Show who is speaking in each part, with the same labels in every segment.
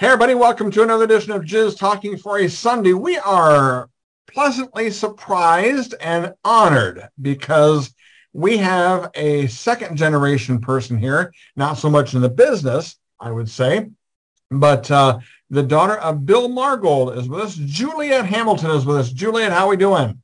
Speaker 1: Hey, everybody, welcome to another edition of Jizz Talking for a Sunday. We are pleasantly surprised and honored because we have a second generation person here, not so much in the business, I would say, but uh, the daughter of Bill Margold is with us. Juliette Hamilton is with us. Juliette, how are we doing?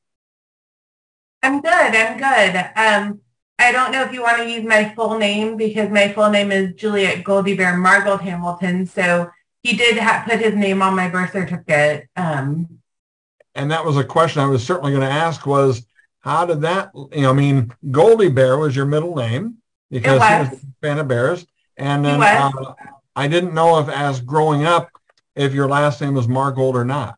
Speaker 2: I'm good. I'm good. Um, I don't know if you want to use my full name because my full name is Juliette Goldie Bear Margold Hamilton. So he did ha- put his name on my birth certificate. Um,
Speaker 1: and that was a question I was certainly going to ask was how did that, you know, I mean, Goldie Bear was your middle name because he was a fan of bears. And then uh, I didn't know if as growing up, if your last name was Margold or not.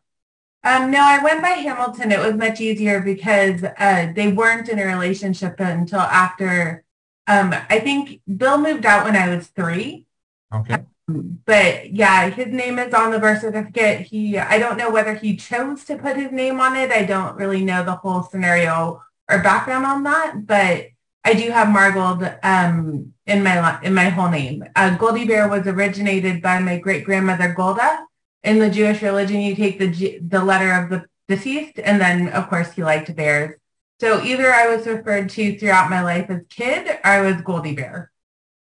Speaker 2: Um, no, I went by Hamilton. It was much easier because uh, they weren't in a relationship until after, um, I think Bill moved out when I was three.
Speaker 1: Okay
Speaker 2: but yeah, his name is on the birth certificate. He, I don't know whether he chose to put his name on it. I don't really know the whole scenario or background on that, but I do have Margold um, in my in my whole name. Uh, Goldie Bear was originated by my great grandmother Golda. In the Jewish religion, you take the G, the letter of the deceased, and then of course he liked bears. So either I was referred to throughout my life as kid, or I was Goldie Bear.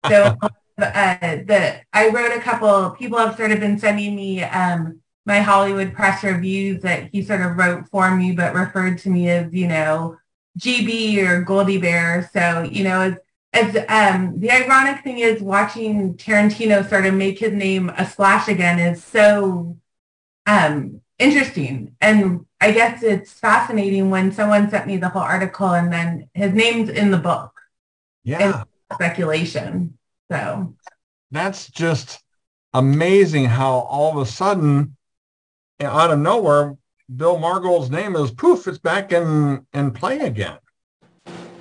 Speaker 2: So uh, the I wrote a couple. People have sort of been sending me um, my Hollywood press reviews that he sort of wrote for me, but referred to me as you know GB or Goldie Bear. So you know, as as um, the ironic thing is watching Tarantino sort of make his name a splash again is so um, interesting. And I guess it's fascinating when someone sent me the whole article and then his name's in the book.
Speaker 1: Yeah.
Speaker 2: Speculation. So
Speaker 1: that's just amazing how all of a sudden, out of nowhere, Bill Margold's name is poof, it's back in, in play again.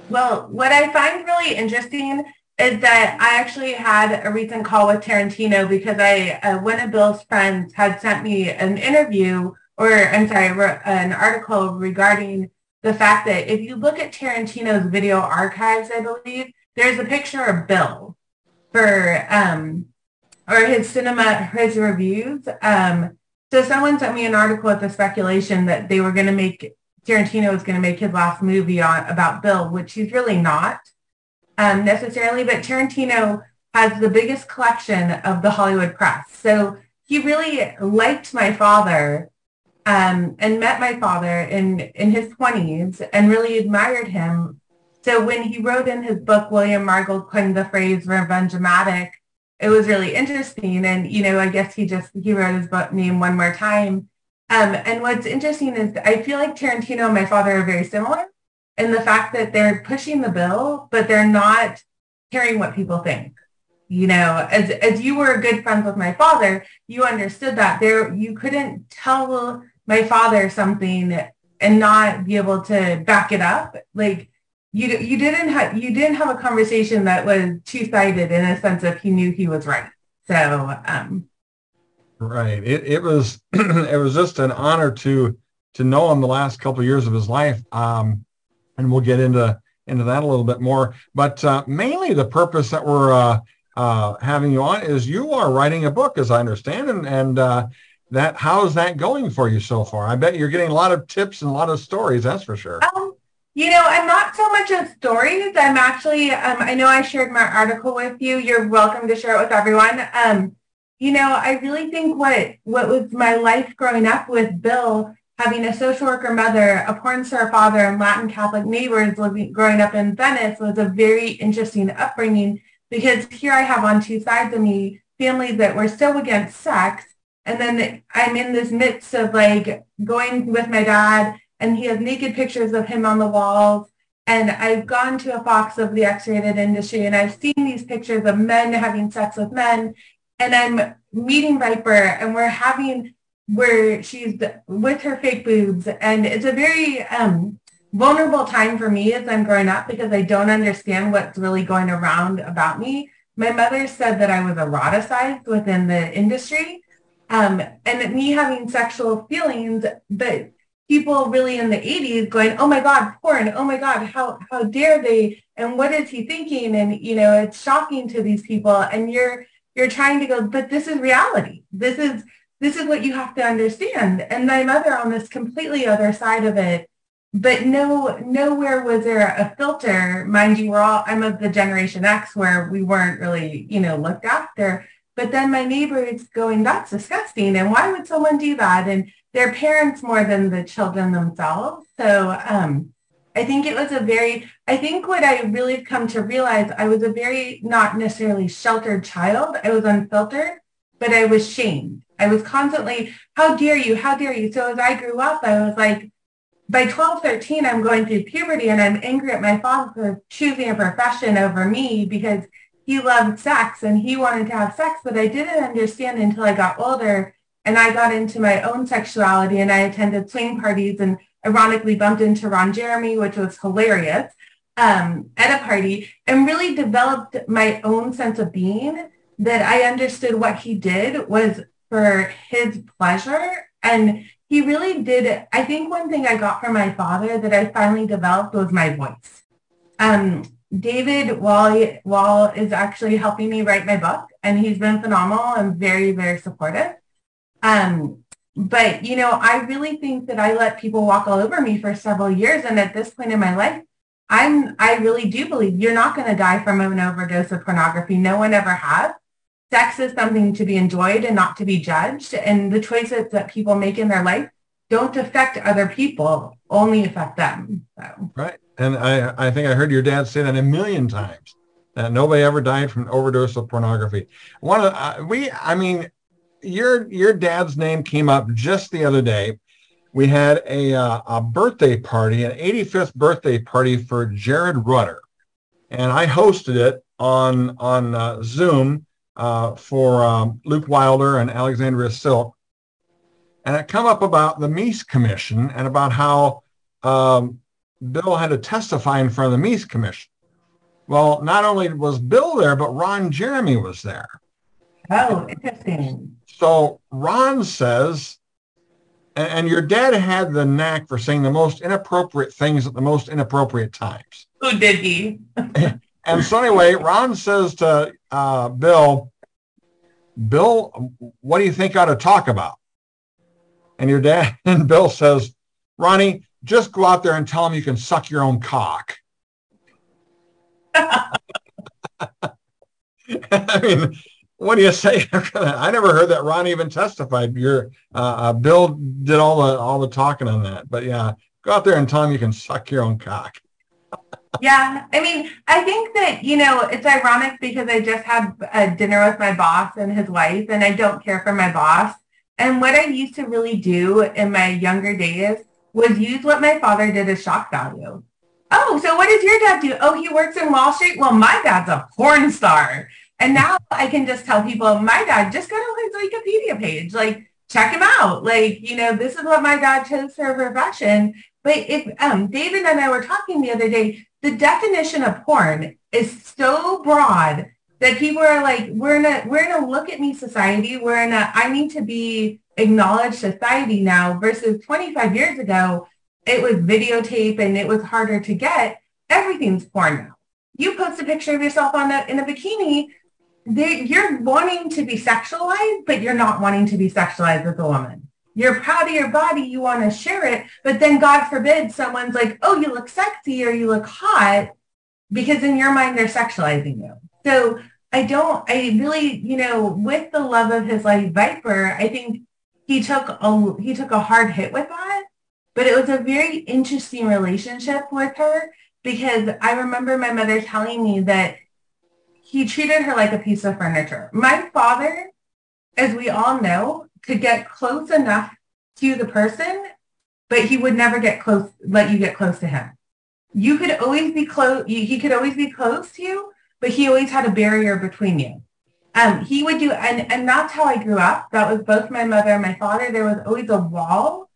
Speaker 2: Well, what I find really interesting is that I actually had a recent call with Tarantino because I, uh, one of Bill's friends had sent me an interview or I'm sorry, an article regarding the fact that if you look at Tarantino's video archives, I believe, there's a picture of Bill for um, or his cinema, his reviews. Um, so someone sent me an article with the speculation that they were going to make Tarantino was going to make his last movie on about Bill, which he's really not um, necessarily. But Tarantino has the biggest collection of the Hollywood press, so he really liked my father um, and met my father in in his twenties and really admired him so when he wrote in his book, William Margold coined the phrase revenge-o-matic, it was really interesting. And, you know, I guess he just, he wrote his book name one more time. Um, and what's interesting is I feel like Tarantino and my father are very similar in the fact that they're pushing the bill, but they're not caring what people think. You know, as, as you were good friends with my father, you understood that there, you couldn't tell my father something and not be able to back it up. Like you you didn't have you didn't have a conversation that was two sided in a sense of he knew he was right. So um,
Speaker 1: right, it it was it was just an honor to to know him the last couple of years of his life, um, and we'll get into into that a little bit more. But uh, mainly the purpose that we're uh, uh, having you on is you are writing a book, as I understand, and and uh, that how's that going for you so far? I bet you're getting a lot of tips and a lot of stories. That's for sure.
Speaker 2: Um, you know, I'm not so much of stories. I'm actually, um, I know I shared my article with you. You're welcome to share it with everyone. Um, you know, I really think what, what was my life growing up with Bill, having a social worker mother, a porn star father, and Latin Catholic neighbors living, growing up in Venice was a very interesting upbringing because here I have on two sides of me families that were so against sex. And then I'm in this midst of like going with my dad and he has naked pictures of him on the walls. And I've gone to a Fox of the X-rated industry and I've seen these pictures of men having sex with men. And I'm meeting Viper and we're having where she's with her fake boobs. And it's a very um, vulnerable time for me as I'm growing up because I don't understand what's really going around about me. My mother said that I was eroticized within the industry. Um, and me having sexual feelings, but people really in the 80s going, oh my God, porn, oh my God, how, how dare they? And what is he thinking? And, you know, it's shocking to these people. And you're you're trying to go, but this is reality. This is this is what you have to understand. And my mother on this completely other side of it, but no nowhere was there a filter. Mind you, we're all I'm of the generation X where we weren't really, you know, looked after. But then my neighbor is going, that's disgusting. And why would someone do that? And their parents more than the children themselves. So um, I think it was a very, I think what I really come to realize, I was a very not necessarily sheltered child. I was unfiltered, but I was shamed. I was constantly, how dare you? How dare you? So as I grew up, I was like, by 12, 13, I'm going through puberty and I'm angry at my father for choosing a profession over me because he loved sex and he wanted to have sex, but I didn't understand until I got older and I got into my own sexuality and I attended swing parties and ironically bumped into Ron Jeremy, which was hilarious, um, at a party and really developed my own sense of being that I understood what he did was for his pleasure. And he really did. I think one thing I got from my father that I finally developed was my voice. Um, David Wall, Wall is actually helping me write my book, and he's been phenomenal and very, very supportive. Um, but, you know, I really think that I let people walk all over me for several years. And at this point in my life, I'm, I really do believe you're not going to die from an overdose of pornography. No one ever has. Sex is something to be enjoyed and not to be judged. And the choices that people make in their life don't affect other people, only affect them. So.
Speaker 1: Right. And I, I think I heard your dad say that a million times that nobody ever died from an overdose of pornography. One of uh, we, I mean, your your dad's name came up just the other day. We had a uh, a birthday party, an 85th birthday party for Jared Rutter, and I hosted it on on uh, Zoom uh, for um, Luke Wilder and Alexandria Silk. And it come up about the Meese Commission and about how um, Bill had to testify in front of the Meese Commission. Well, not only was Bill there, but Ron Jeremy was there.
Speaker 2: Oh, interesting.
Speaker 1: So Ron says, and, and your dad had the knack for saying the most inappropriate things at the most inappropriate times.
Speaker 2: Who did he?
Speaker 1: and so anyway, Ron says to uh, Bill, Bill, what do you think I ought to talk about? And your dad and Bill says, Ronnie, just go out there and tell them you can suck your own cock. I mean, what do you say? I never heard that Ron even testified. Your uh, uh, Bill did all the all the talking on that, but yeah, go out there and tell him you can suck your own cock.
Speaker 2: yeah, I mean, I think that you know it's ironic because I just had a dinner with my boss and his wife, and I don't care for my boss. And what I used to really do in my younger days was use what my father did as shock value. Oh, so what does your dad do? Oh, he works in Wall Street. Well, my dad's a porn star. And now I can just tell people, my dad, just go to his Wikipedia page. Like, check him out. Like, you know, this is what my dad chose for a profession. But if um, David and I were talking the other day, the definition of porn is so broad that people are like, we're in a we're in a look at me society. We're in a I need to be acknowledged society now versus 25 years ago, it was videotape and it was harder to get. Everything's porn now. You post a picture of yourself on a, in a bikini, they, you're wanting to be sexualized, but you're not wanting to be sexualized as a woman. You're proud of your body, you want to share it, but then God forbid someone's like, oh, you look sexy or you look hot, because in your mind they're sexualizing you. So I don't, I really, you know, with the love of his life, Viper, I think he took a, he took a hard hit with that, but it was a very interesting relationship with her because I remember my mother telling me that he treated her like a piece of furniture. My father, as we all know, could get close enough to the person, but he would never get close, let you get close to him. You could always be close, he could always be close to you, but he always had a barrier between you. Um, he would do, and, and that's how I grew up. That was both my mother and my father. There was always a wall.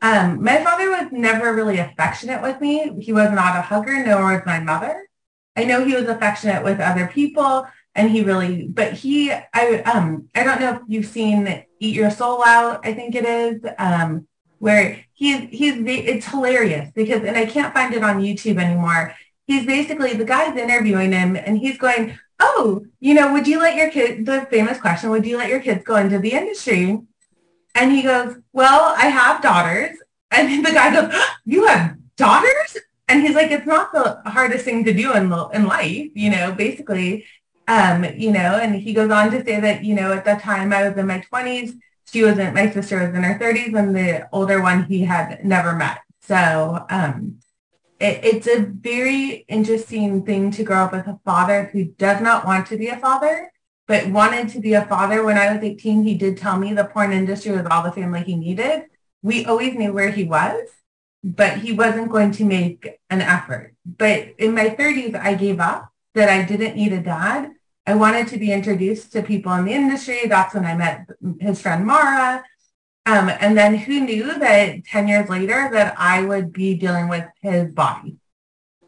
Speaker 2: Um, my father was never really affectionate with me. He was not a hugger, nor was my mother. I know he was affectionate with other people and he really, but he, I, um, I don't know if you've seen Eat Your Soul Out, I think it is, um, where he's, he's, it's hilarious because, and I can't find it on YouTube anymore. He's basically, the guy's interviewing him and he's going, oh, you know, would you let your kid, the famous question, would you let your kids go into the industry? And he goes, well, I have daughters. And the guy goes, you have daughters? And he's like, it's not the hardest thing to do in, in life, you know, basically, um, you know, and he goes on to say that, you know, at that time I was in my 20s, she wasn't, my sister was in her 30s, and the older one he had never met. So um, it, it's a very interesting thing to grow up with a father who does not want to be a father, but wanted to be a father. When I was 18, he did tell me the porn industry was all the family he needed. We always knew where he was, but he wasn't going to make an effort. But in my 30s, I gave up that I didn't need a dad. I wanted to be introduced to people in the industry. That's when I met his friend Mara. Um, and then who knew that 10 years later that I would be dealing with his body.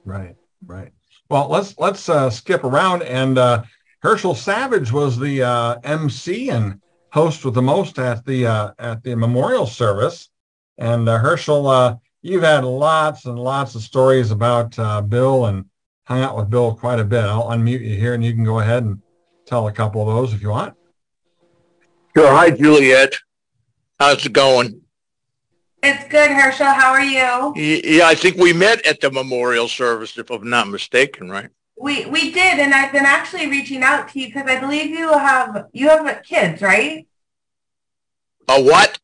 Speaker 1: Right, right. Well, let's let's uh, skip around. And uh, Herschel Savage was the uh, MC and host with the most at the uh, at the memorial service. And uh, Herschel, uh, you've had lots and lots of stories about Bill and hung out with Bill quite a bit. I'll unmute you here, and you can go ahead and tell a couple of those if you want.
Speaker 3: Sure. Hi, Juliette. How's it going?
Speaker 2: It's good, Herschel. How are you?
Speaker 3: Yeah, I think we met at the memorial service, if I'm not mistaken, right?
Speaker 2: We we did, and I've been actually reaching out to you because I believe you have you have kids, right?
Speaker 3: A what?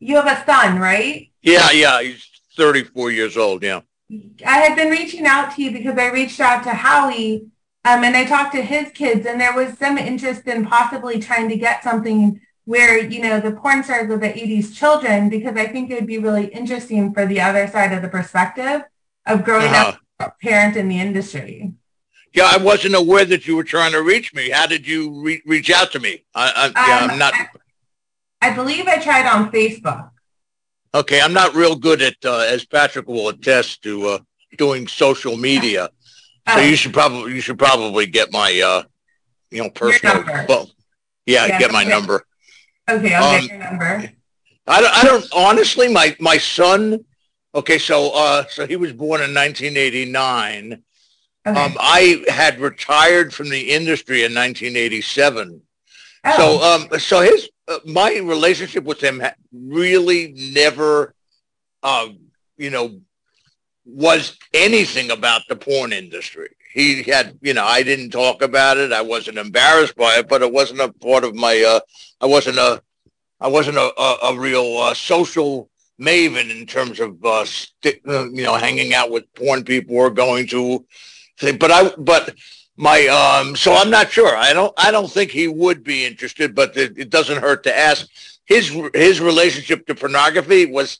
Speaker 2: You have a son, right?
Speaker 3: Yeah, yeah. He's 34 years old. Yeah.
Speaker 2: I had been reaching out to you because I reached out to Howie, um, and I talked to his kids, and there was some interest in possibly trying to get something where, you know, the porn stars of the 80s children, because I think it would be really interesting for the other side of the perspective of growing uh-huh. up a parent in the industry.
Speaker 3: Yeah, I wasn't aware that you were trying to reach me. How did you re- reach out to me? I, yeah,
Speaker 2: um, I'm not. I, I, believe I tried on Facebook.
Speaker 3: Okay, I'm not real good at, uh, as Patrick will attest to, uh, doing social media. So oh. you should probably you should probably get my uh, you know personal. Well, yeah, yeah, get my number.
Speaker 2: Okay, I'll um, get your number.
Speaker 3: I don't, I don't honestly. My my son. Okay, so uh, so he was born in 1989. Okay. Um, I had retired from the industry in 1987. Oh. So um, so his uh, my relationship with him really never, uh, you know, was anything about the porn industry. He had, you know, I didn't talk about it. I wasn't embarrassed by it, but it wasn't a part of my uh, I wasn't a I wasn't a, a, a real uh, social maven in terms of uh, st- you know hanging out with porn people or going to but I but my um so I'm not sure I don't I don't think he would be interested but it, it doesn't hurt to ask his his relationship to pornography was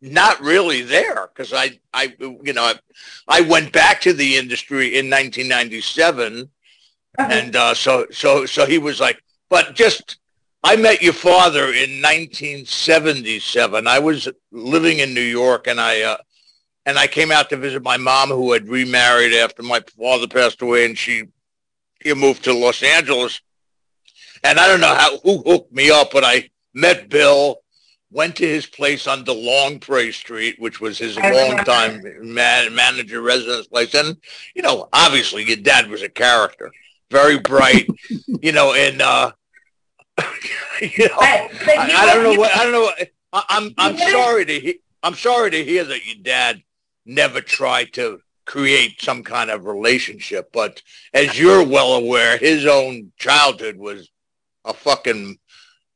Speaker 3: not really there because I I you know I, I went back to the industry in 1997 uh-huh. and uh, so so so he was like but just I met your father in 1977. I was living in New York, and I uh, and I came out to visit my mom, who had remarried after my father passed away, and she he moved to Los Angeles. And I don't know how who hooked me up, but I met Bill, went to his place on the Prairie Street, which was his longtime man, manager residence place, and you know, obviously, your dad was a character, very bright, you know, and. uh you know, I, I, I don't know what I don't know. I, I'm I'm sorry to he, I'm sorry to hear that your dad never tried to create some kind of relationship. But as you're well aware, his own childhood was a fucking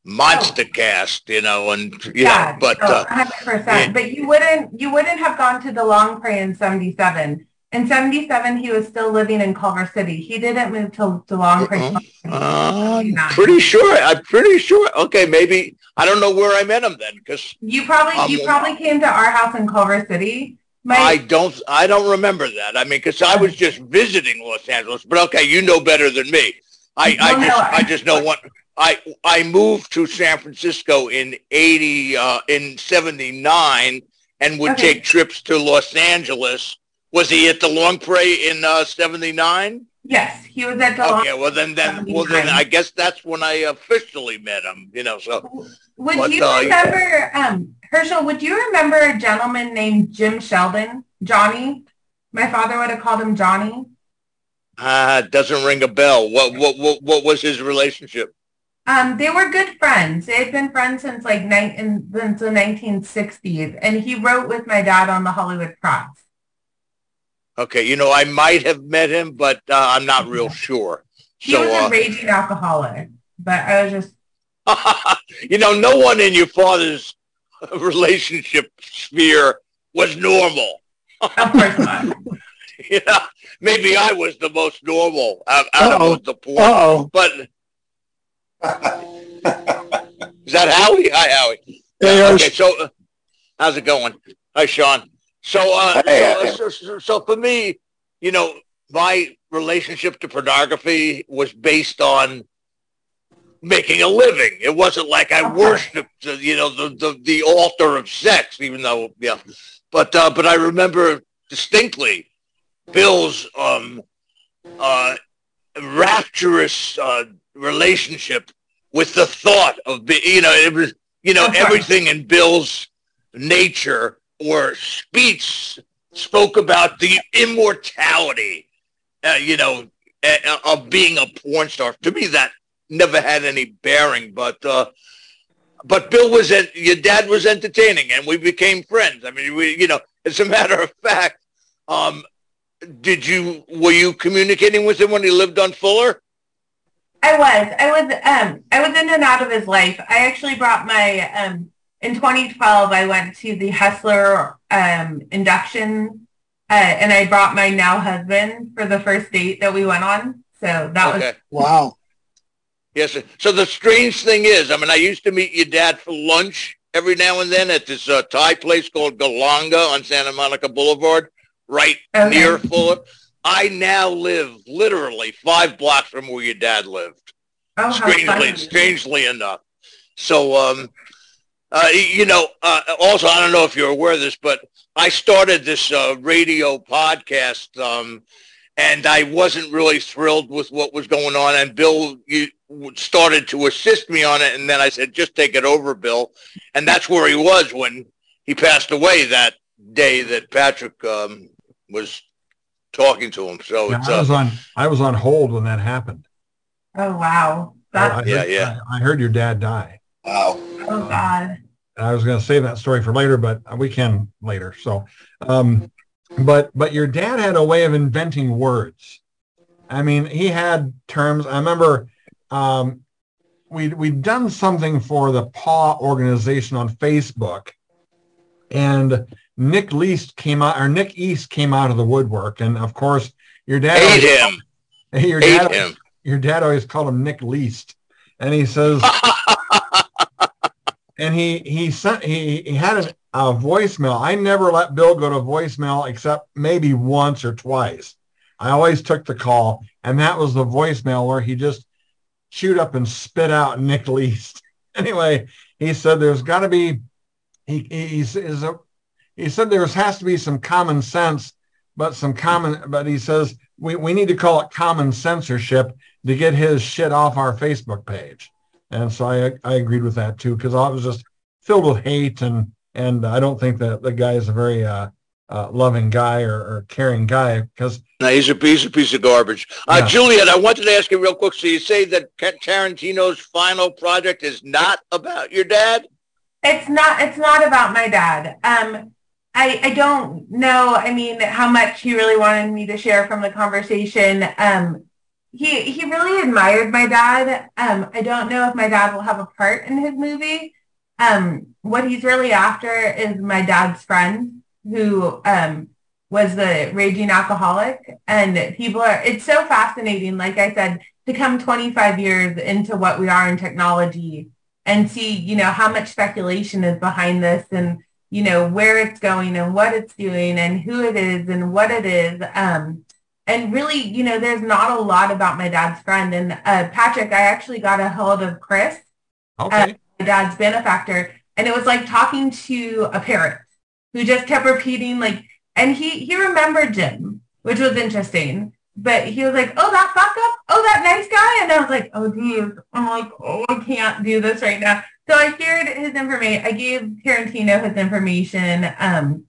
Speaker 3: monster cast, you know, and you yeah, know, but
Speaker 2: oh, 100%. Uh, but you wouldn't you wouldn't have gone to the DeLongpre in 77 in 77, he was still living in Culver City. He didn't move to DeLong
Speaker 3: uh, uh, pretty sure. I'm pretty sure. Okay, maybe. I don't know where I met him then because
Speaker 2: you probably um, you probably came to our house in Culver City.
Speaker 3: My, I don't I don't remember that. I mean, because I was just visiting Los Angeles. But okay, you know better than me. I, I just I just know what I I moved to San Francisco in eighty uh, in seventy nine and would okay. take trips to Los Angeles was he at the DeLongpre in uh, 79?
Speaker 2: Yes, he was at the
Speaker 3: Okay, well then, then, well then, I guess that's when I officially met him. You know, so.
Speaker 2: Would but, you uh, remember, um, Herschel? Would you remember a gentleman named Jim Sheldon, Johnny? My father would have called him Johnny.
Speaker 3: Uh, doesn't ring a bell. What, what, what, what was his relationship?
Speaker 2: Um, they were good friends. They had been friends since like ni- in, since the 1960s, and he wrote with my dad on the Hollywood Press.
Speaker 3: Okay, you know, I might have met him, but uh, I'm not real sure.
Speaker 2: He so, was a uh, raging alcoholic, but I was just.
Speaker 3: you know, no one in your father's relationship sphere was normal.
Speaker 2: of course not.
Speaker 3: yeah, maybe I was the most normal out, out of the poor. Uh-oh. But is that Howie? Hi, Howie. Hey, okay, so uh, how's it going? Hi, Sean. So, uh, hey, so, so, so for me, you know, my relationship to pornography was based on making a living. It wasn't like I worshipped, uh, you know, the, the, the altar of sex, even though, yeah. But, uh, but I remember distinctly Bill's um, uh, rapturous uh, relationship with the thought of, you know, it was, you know, everything in Bill's nature or speech spoke about the immortality, uh, you know, uh, of being a porn star. To me, that never had any bearing, but uh, but Bill was at, your dad was entertaining, and we became friends. I mean, we, you know, as a matter of fact, um, did you were you communicating with him when he lived on Fuller?
Speaker 2: I was. I was. Um, I was in and out of his life. I actually brought my um, in 2012, I went to the Hustler um, induction, uh, and I brought my now husband for the first date that we went on. So that okay.
Speaker 4: was wow.
Speaker 3: Yes. So the strange thing is, I mean, I used to meet your dad for lunch every now and then at this uh, Thai place called Galanga on Santa Monica Boulevard, right okay. near Fuller. I now live literally five blocks from where your dad lived. Oh, strangely, strangely enough. So, um, uh, you know, uh, also, I don't know if you're aware of this, but I started this uh, radio podcast, um, and I wasn't really thrilled with what was going on. And Bill you started to assist me on it, and then I said, "Just take it over, Bill." And that's where he was when he passed away that day that Patrick um, was talking to him. So
Speaker 1: yeah, I was uh, on I was on hold when that happened.
Speaker 2: Oh wow!
Speaker 3: That, I, I yeah, heard, yeah.
Speaker 1: I, I heard your dad die.
Speaker 3: Wow.
Speaker 2: Oh God.
Speaker 1: I was going to save that story for later, but we can later. So, um, but but your dad had a way of inventing words. I mean, he had terms. I remember um, we we'd done something for the PAW organization on Facebook, and Nick Least came out, or Nick East came out of the woodwork, and of course, your dad
Speaker 3: hate him.
Speaker 1: Your dad, him. your dad always called him Nick Least, and he says and he he sent he, he had a, a voicemail. I never let Bill go to voicemail except maybe once or twice. I always took the call, and that was the voicemail where he just chewed up and spit out Nick Least. anyway, he said there's got to be he he is a he said there has to be some common sense, but some common but he says we, we need to call it common censorship to get his shit off our Facebook page. And so I, I agreed with that too, because I was just filled with hate and, and I don't think that the guy is a very uh, uh, loving guy or, or caring guy because
Speaker 3: no, he's a piece, a piece of garbage. Uh, yeah. Juliette, I wanted to ask you real quick. So you say that Tarantino's final project is not about your dad?
Speaker 2: It's not. It's not about my dad. Um, I I don't know. I mean, how much he really wanted me to share from the conversation. Um, he he really admired my dad. Um, I don't know if my dad will have a part in his movie. Um, what he's really after is my dad's friend who um, was the raging alcoholic. And people are, it's so fascinating, like I said, to come 25 years into what we are in technology and see, you know, how much speculation is behind this and, you know, where it's going and what it's doing and who it is and what it is. Um, and really, you know, there's not a lot about my dad's friend. And uh, Patrick, I actually got a hold of Chris,
Speaker 1: okay. uh,
Speaker 2: my dad's benefactor, and it was like talking to a parrot who just kept repeating like, and he he remembered Jim, which was interesting. But he was like, "Oh, that fuck up! Oh, that nice guy!" And I was like, "Oh, geez." I'm like, "Oh, I can't do this right now." So I shared his information. I gave Tarantino his information. Um,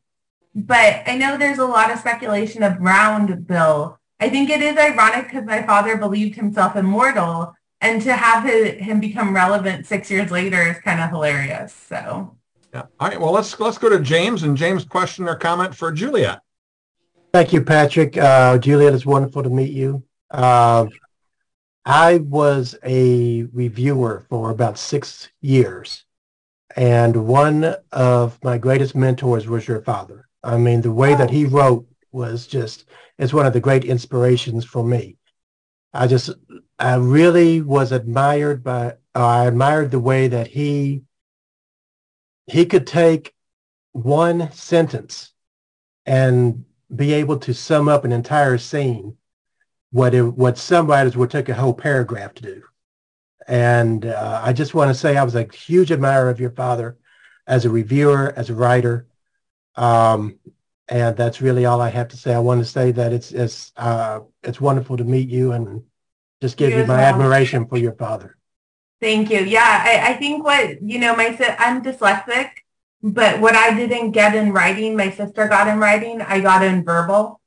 Speaker 2: but I know there's a lot of speculation around Bill. I think it is ironic because my father believed himself immortal and to have him become relevant six years later is kind of hilarious. So.
Speaker 1: Yeah. All right. Well, let's let's go to James and James' question or comment for Juliette.
Speaker 4: Thank you, Patrick. Uh, Juliette, it's wonderful to meet you. Uh, I was a reviewer for about six years, and one of my greatest mentors was your father. I mean, the way that he oh. wrote was just, it's one of the great inspirations for me. I just, I really was admired by, I admired the way that he, he could take one sentence and be able to sum up an entire scene what it, what some writers would take a whole paragraph to do. And uh, I just want to say I was a huge admirer of your father as a reviewer, as a writer. Um, and that's really all I have to say. I want to say that it's it's uh, it's wonderful to meet you and just give you, you my well. admiration for your father.
Speaker 2: Thank you. Yeah, I, I think what you know, my I'm dyslexic, but what I didn't get in writing, my sister got in writing. I got in verbal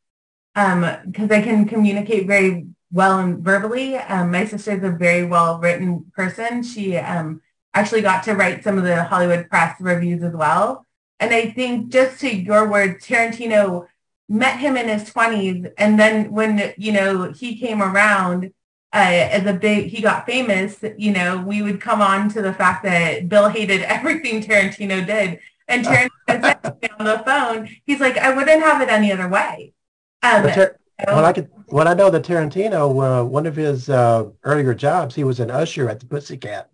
Speaker 2: because um, I can communicate very well and verbally. Um, my sister is a very well written person. She um, actually got to write some of the Hollywood press reviews as well. And I think just to your words, Tarantino met him in his 20s. And then when, you know, he came around uh, as a big, he got famous, you know, we would come on to the fact that Bill hated everything Tarantino did. And Tarantino said on the phone, he's like, I wouldn't have it any other way.
Speaker 4: Um, Tar- well, I could. Well, I know that Tarantino, uh, one of his uh, earlier jobs, he was an usher at the Pussycat.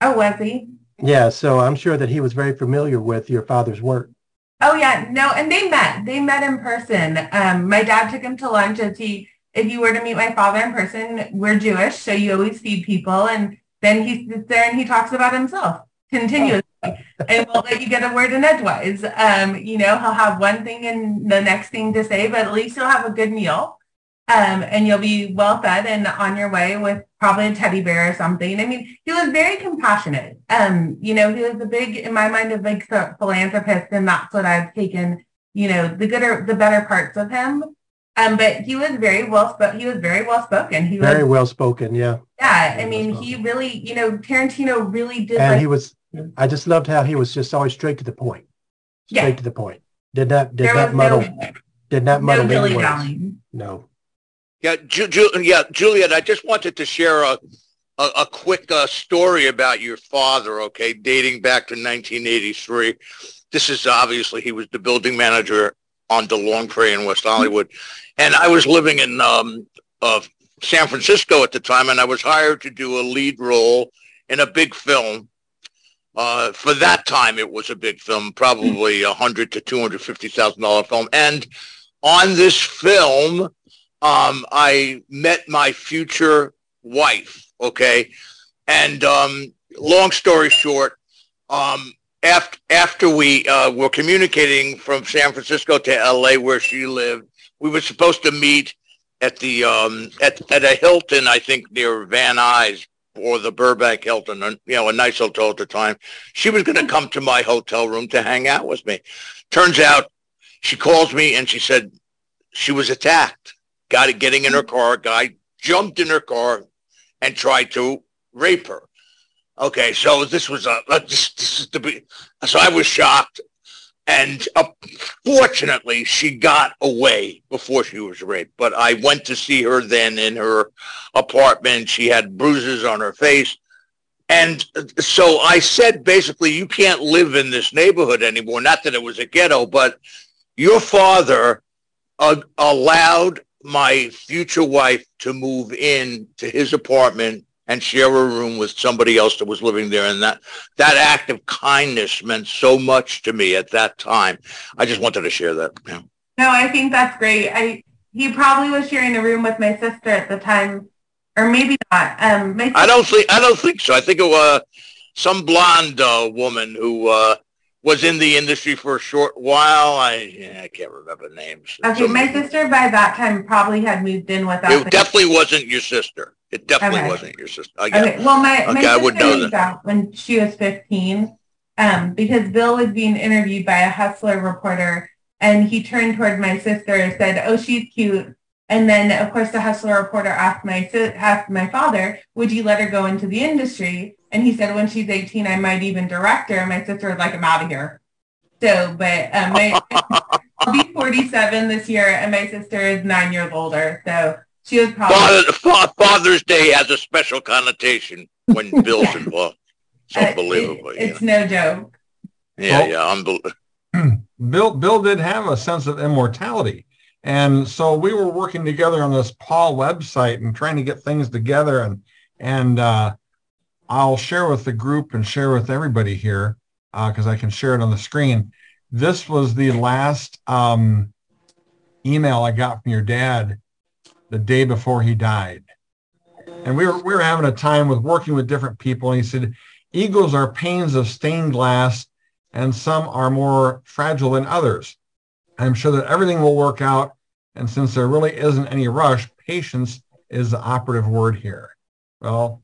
Speaker 2: Oh, was he?
Speaker 4: Yeah, so I'm sure that he was very familiar with your father's work.
Speaker 2: Oh yeah, no, and they met. They met in person. Um, my dad took him to lunch as he. If you were to meet my father in person, we're Jewish, so you always feed people, and then he sits there and he talks about himself continuously and won't let you get a word in edgewise. Um, you know, he'll have one thing and the next thing to say, but at least you'll have a good meal. Um, and you'll be well fed and on your way with probably a teddy bear or something. I mean, he was very compassionate. Um, you know, he was a big, in my mind, of a big philanthropist, and that's what I've taken, you know, the gooder, the better parts of him. Um, but he was very well spoken. He was very well spoken. He
Speaker 4: was very well spoken. Yeah.
Speaker 2: Yeah. I mean, he really, you know, Tarantino really did.
Speaker 4: And like, he was I just loved how he was just always straight to the point. Straight yeah. to the point. Did not did there not muddle no, did not muddle no words. No.
Speaker 3: Yeah, Ju- Ju- yeah, Juliette. I just wanted to share a a, a quick uh, story about your father. Okay, dating back to 1983. This is obviously he was the building manager on DeLongpre in West Hollywood, and I was living in um, uh, San Francisco at the time, and I was hired to do a lead role in a big film uh, for that time, it was a big film, probably a hundred to two hundred fifty thousand dollar film. And on this film, um, I met my future wife. Okay, and um, long story short, um, after after we uh, were communicating from San Francisco to L.A., where she lived, we were supposed to meet at the um, at at a Hilton, I think near Van Nuys, or the Burbank Hilton, you know, a nice hotel at the time. She was going to come to my hotel room to hang out with me. Turns out she calls me and she said she was attacked. Got it getting in her car. Guy jumped in her car and tried to rape her. Okay, so this was a this, this is the so I was shocked. And uh, fortunately, she got away before she was raped. But I went to see her then in her apartment. She had bruises on her face. And so I said, basically, you can't live in this neighborhood anymore. Not that it was a ghetto, but your father uh, allowed my future wife to move in to his apartment and share a room with somebody else that was living there. And that, that act of kindness meant so much to me at that time. I just wanted to share that. Yeah.
Speaker 2: No, I think that's great. I, he probably was sharing a room with my sister at the time, or maybe not. Um,
Speaker 3: sister- I don't think, I don't think so. I think it was some blonde uh, woman who, uh, was in the industry for a short while. I yeah, I can't remember names.
Speaker 2: Okay, my sister by that time probably had moved in with us.
Speaker 3: It definitely wasn't your sister. It definitely okay. wasn't your sister. I
Speaker 2: okay. Well, my, my I would know that. when she was 15 um, because Bill was being interviewed by a Hustler reporter and he turned toward my sister and said, oh, she's cute. And then, of course, the hustler reporter asked my asked my father, "Would you let her go into the industry?" And he said, "When she's 18, I might even direct her." And my sister was like, "I'm out of here." So, but um, my, I'll be 47 this year, and my sister is nine years older. So she was probably
Speaker 3: Father, Father's Day has a special connotation when Bill's involved. It's uh, unbelievable.
Speaker 2: It, it's no joke.
Speaker 3: Yeah, well, yeah, unbelievable.
Speaker 1: Bill Bill did have a sense of immortality. And so we were working together on this PAW website and trying to get things together. And and uh, I'll share with the group and share with everybody here because uh, I can share it on the screen. This was the last um, email I got from your dad the day before he died. And we were we were having a time with working with different people. And he said, "Eagles are panes of stained glass, and some are more fragile than others." I'm sure that everything will work out. And since there really isn't any rush, patience is the operative word here. Well,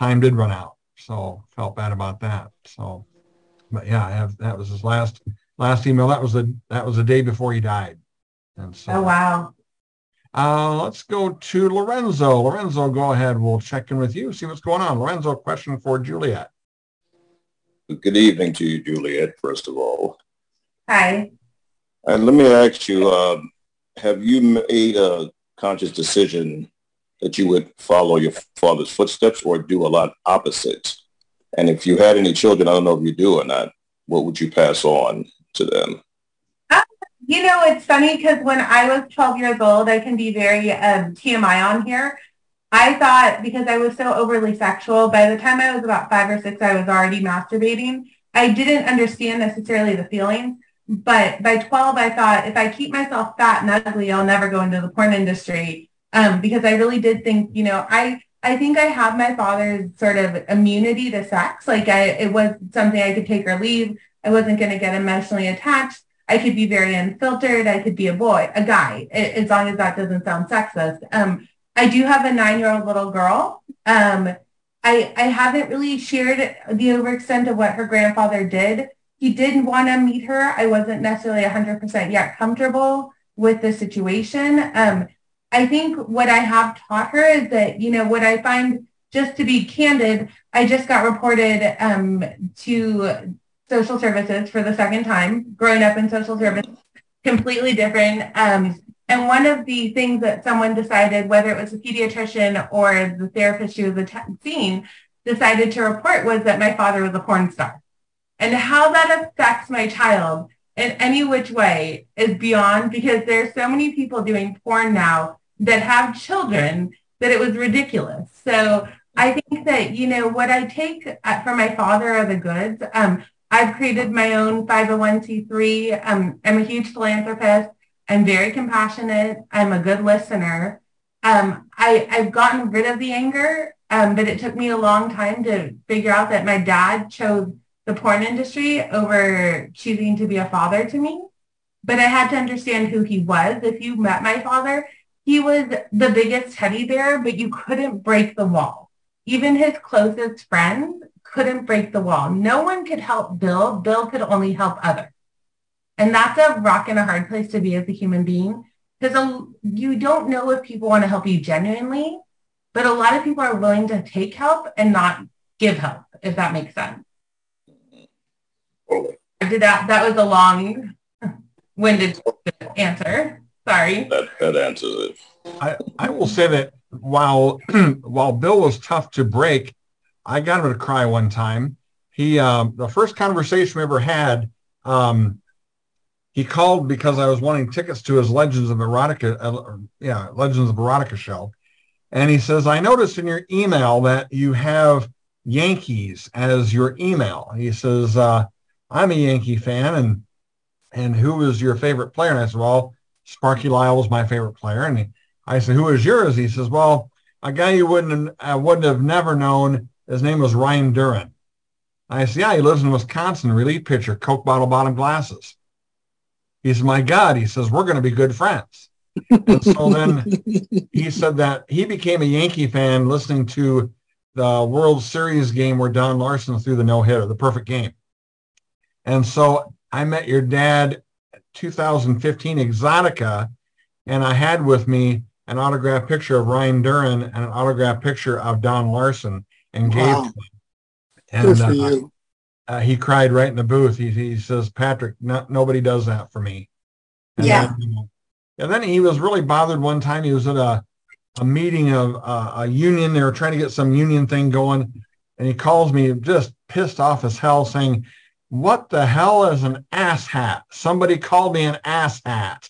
Speaker 1: time did run out. So felt bad about that. So, but yeah, I have, that was his last, last email. That was the, that was the day before he died.
Speaker 2: And so, oh, wow.
Speaker 1: Uh, let's go to Lorenzo. Lorenzo, go ahead. We'll check in with you, see what's going on. Lorenzo, question for Juliette.
Speaker 5: Good evening to you, Juliette, first of all.
Speaker 2: Hi.
Speaker 5: And let me ask you, uh, have you made a conscious decision that you would follow your father's footsteps or do a lot opposite? And if you had any children, I don't know if you do or not, what would you pass on to them?
Speaker 2: You know, it's funny because when I was 12 years old, I can be very um, TMI on here. I thought because I was so overly sexual, by the time I was about five or six, I was already masturbating. I didn't understand necessarily the feelings. But by 12, I thought if I keep myself fat and ugly, I'll never go into the porn industry. Um, because I really did think, you know, I, I think I have my father's sort of immunity to sex. Like I, it was something I could take or leave. I wasn't going to get emotionally attached. I could be very unfiltered. I could be a boy, a guy, as long as that doesn't sound sexist. Um, I do have a nine-year-old little girl. Um, I, I haven't really shared the overextent of what her grandfather did he didn't want to meet her. I wasn't necessarily 100% yet comfortable with the situation. Um, I think what I have taught her is that, you know, what I find, just to be candid, I just got reported um, to social services for the second time, growing up in social services, completely different. Um, and one of the things that someone decided, whether it was a pediatrician or the therapist she was seeing, decided to report was that my father was a porn star. And how that affects my child in any which way is beyond because there's so many people doing porn now that have children that it was ridiculous. So I think that, you know, what I take from my father are the goods. Um, I've created my own 501c3. Um, I'm a huge philanthropist. I'm very compassionate. I'm a good listener. Um, I, I've gotten rid of the anger, um, but it took me a long time to figure out that my dad chose the porn industry over choosing to be a father to me. But I had to understand who he was. If you met my father, he was the biggest teddy bear, but you couldn't break the wall. Even his closest friends couldn't break the wall. No one could help Bill. Bill could only help others. And that's a rock and a hard place to be as a human being because you don't know if people want to help you genuinely, but a lot of people are willing to take help and not give help, if that makes sense. Did that? That was a long-winded answer. Sorry.
Speaker 5: That, that answers it.
Speaker 1: I, I will say that while while Bill was tough to break, I got him to cry one time. He um, the first conversation we ever had, um, he called because I was wanting tickets to his Legends of Erotica, uh, yeah, Legends of Erotica show, and he says, "I noticed in your email that you have Yankees as your email." He says, uh, I'm a Yankee fan, and and who is your favorite player? And I said, well, Sparky Lyle was my favorite player. And he, I said, who is yours? He says, well, a guy you wouldn't I wouldn't have never known. His name was Ryne Duren. I said, yeah, he lives in Wisconsin, relief pitcher, Coke bottle bottom glasses. He said, my God, he says, we're going to be good friends. and so then he said that he became a Yankee fan listening to the World Series game where Don Larsen threw the no hitter, the perfect game. And so I met your dad 2015 Exxxotica and I had with me an autographed picture of Ryne Duren and an autographed picture of Don Larsen and gave wow. him. And,
Speaker 6: Good for uh, you.
Speaker 1: Uh, he cried right in the booth. He, he says, Patrick, not, nobody does that for me.
Speaker 2: And yeah.
Speaker 1: Then, and then he was really bothered one time. He was at a, a meeting of uh, a union. They were trying to get some union thing going. And he calls me just pissed off as hell saying, what the hell is an ass hat? Somebody called me an ass hat.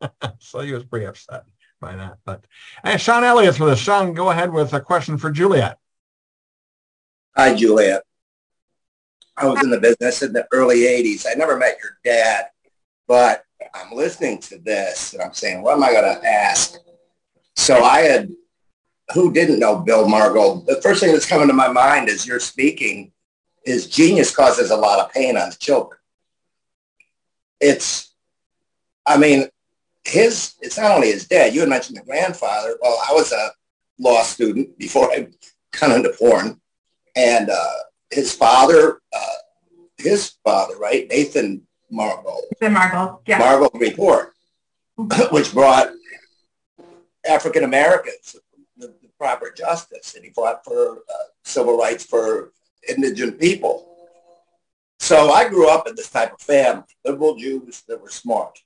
Speaker 1: so he was pretty upset by that. But hey, Sean Elliot's with us. Sean, go ahead with a question for Juliette.
Speaker 7: Hi, Juliette. I was in the business in the early 80s. I never met your dad, but I'm listening to this and I'm saying, what am I going to ask? So I had, who didn't know Bill Margold? The first thing that's coming to my mind as you're speaking is genius causes a lot of pain on the children. It's, I mean, his, it's not only his dad. You had mentioned the grandfather. Well, I was a law student before I got into porn. And uh, his father, uh, his father, right? Nathan Margold.
Speaker 2: Nathan Margold, yeah.
Speaker 7: Report, which brought African Americans the, the, proper justice. And he fought for uh, civil rights for indigent people. So I grew up in this type of family, liberal Jews that were smart,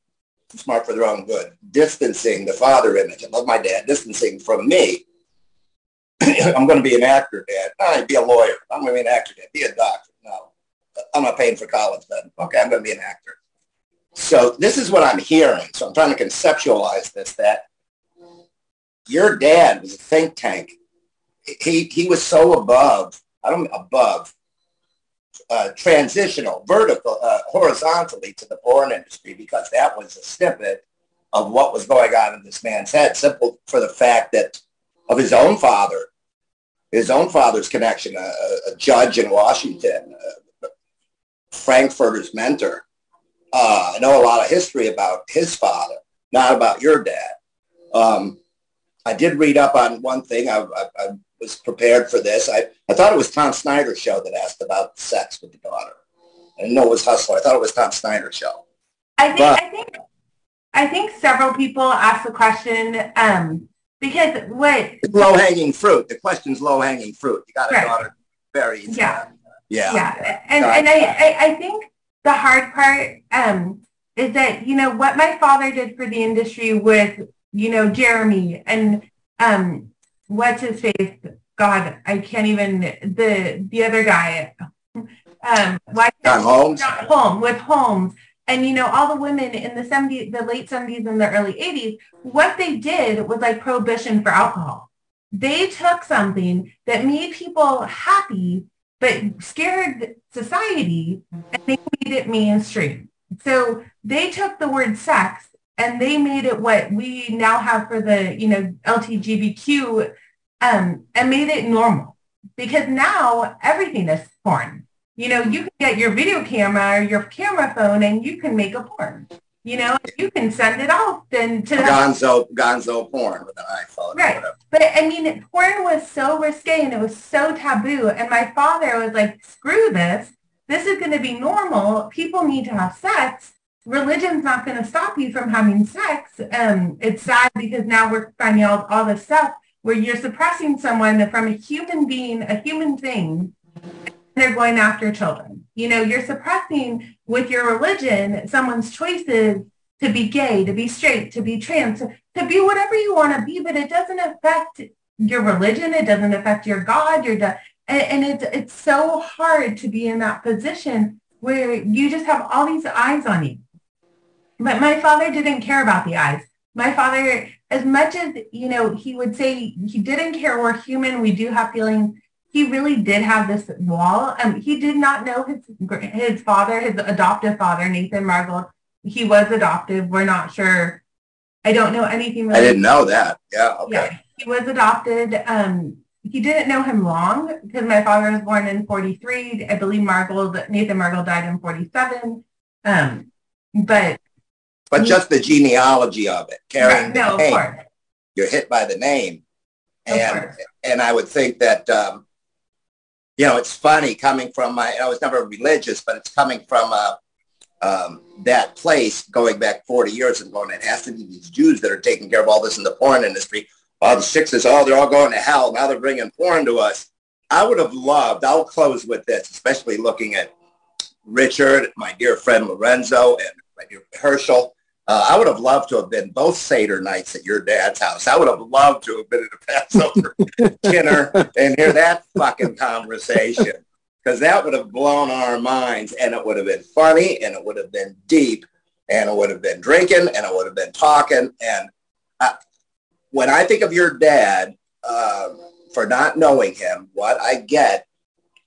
Speaker 7: smart for their own good, distancing the father image. I love my dad, distancing from me. I'm going to be an actor, Dad. No, be a lawyer. I'm going to be an actor, Dad. Be a doctor. No, I'm not paying for college then. Okay, I'm going to be an actor. So this is what I'm hearing. So I'm trying to conceptualize this, that your dad was a think tank. He, he was so above I don't above, uh, transitional, vertical, uh, horizontally to the porn industry because that was a snippet of what was going on in this man's head, simple for the fact that of his own father, his own father's connection, a, a judge in Washington, uh, Frankfurter's mentor. Uh, I know a lot of history about his father, not about your dad. Um, I did read up on one thing. I, I, I was prepared for this. I, I thought it was Tom Snyder's show that asked about sex with the daughter. I didn't know it was Hustler. I thought it was Tom Snyder's show.
Speaker 2: I think but, I think I think several people asked the question um, because what
Speaker 7: low hanging fruit. The question's low hanging fruit. You got a right. daughter very
Speaker 2: yeah
Speaker 7: yeah
Speaker 2: yeah and and I, I, I think the hard part um, is that you know what my father did for the industry with you know Jeremy and um, what's his face? God, I can't even the the other guy. Um,
Speaker 7: why John Holmes.
Speaker 2: John Holmes with Holmes, and you know all the women in the 70s, the late 70s and the early 80s. What they did was like prohibition for alcohol. They took something that made people happy but scared society, and they made it mainstream. So they took the word sex and they made it what we now have for the you know LGBTQ um, and made it normal because now everything is porn. You know, you can get your video camera or your camera phone and you can make a porn. You know, you can send it off then to
Speaker 7: Gonzo Gonzo porn with an iPhone.
Speaker 2: Right. But I mean, porn was so risque and it was so taboo. And my father was like, screw this. This is going to be normal. People need to have sex religion's not going to stop you from having sex. Um, it's sad because now we're finding all, all this stuff where you're suppressing someone from a human being, a human thing, they're going after children. You know, you're suppressing with your religion someone's choices to be gay, to be straight, to be trans, to, to be whatever you want to be, but it doesn't affect your religion. It doesn't affect your God. Your and, and it's it's so hard to be in that position where you just have all these eyes on you. But my father didn't care about the eyes. My father, as much as, you know, he would say he didn't care, we're human, we do have feelings, he really did have this wall. Um, he did not know his his father, his adoptive father, Nathan Margold. He was adoptive. We're not sure. I don't know anything.
Speaker 7: Really. I didn't know that. Yeah. Okay. Yeah,
Speaker 2: he was adopted. Um, he didn't know him long because my father was born in 43. I believe Margold, Nathan Margold died in 47. Um, but
Speaker 7: but just the genealogy of it, carrying no, the name. You're hit by the name. And, and I would think that, um, you know, it's funny coming from my, I was never religious, but it's coming from a, um, that place going back 40 years and going, it has to be these Jews that are taking care of all this in the porn industry. All the sixes, oh, they're all going to hell. Now they're bringing porn to us. I would have loved, I'll close with this, especially looking at Richard, my dear friend Lorenzo, and my dear Herschel. Uh, I would have loved to have been both Seder nights at your dad's house. I would have loved to have been at a Passover dinner and hear that fucking conversation because that would have blown our minds and it would have been funny and it would have been deep and it would have been drinking and it would have been talking. And I, when I think of your dad, uh, for not knowing him, what I get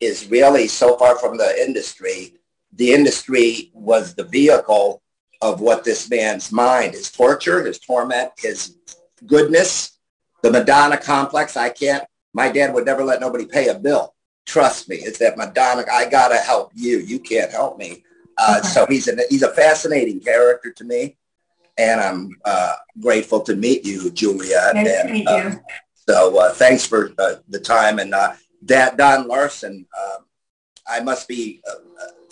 Speaker 7: is really so far from the industry. The industry was the vehicle of what this man's mind, his torture, his torment, his goodness, the Madonna complex. I can't, my dad would never let nobody pay a bill. Trust me, it's that Madonna, I got to help you. You can't help me. Uh, okay. So he's, a he's a fascinating character to me. And I'm uh, grateful to meet you, Julia.
Speaker 2: Nice
Speaker 7: and,
Speaker 2: to meet uh, you.
Speaker 7: So uh, thanks for uh, the time. And uh, that Don Larsen, um, I must be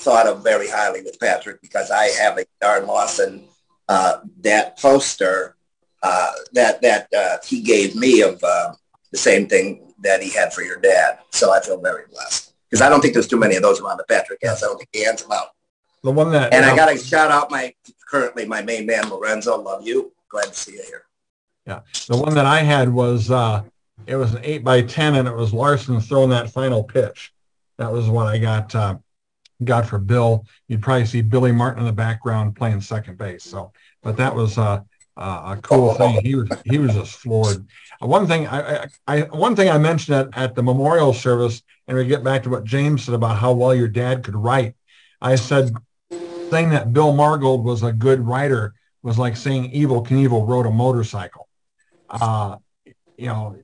Speaker 7: thought of very highly with Patrick because I have a Don Larsen uh, that poster uh, that that uh, he gave me of uh, the same thing that he had for your dad. So I feel very blessed because I don't think there's too many of those around that Patrick has. I don't think he hands them out.
Speaker 1: The one that
Speaker 7: and I got to shout out my currently my main man Lorenzo. Love you. Glad to see you here.
Speaker 1: Yeah, the one that I had was uh, it was an eight by ten, and it was Larsen throwing that final pitch. That was what I got. Uh, God for Bill, you'd probably see Billy Martin in the background playing second base. So, but that was uh, uh, a cool thing. He was he was just floored. One thing I, I, I, one thing I mentioned at, at the memorial service, and we get back to what James said about how well your dad could write. I said saying that Bill Margold was a good writer was like saying Evel Knievel rode a motorcycle. Uh, you know,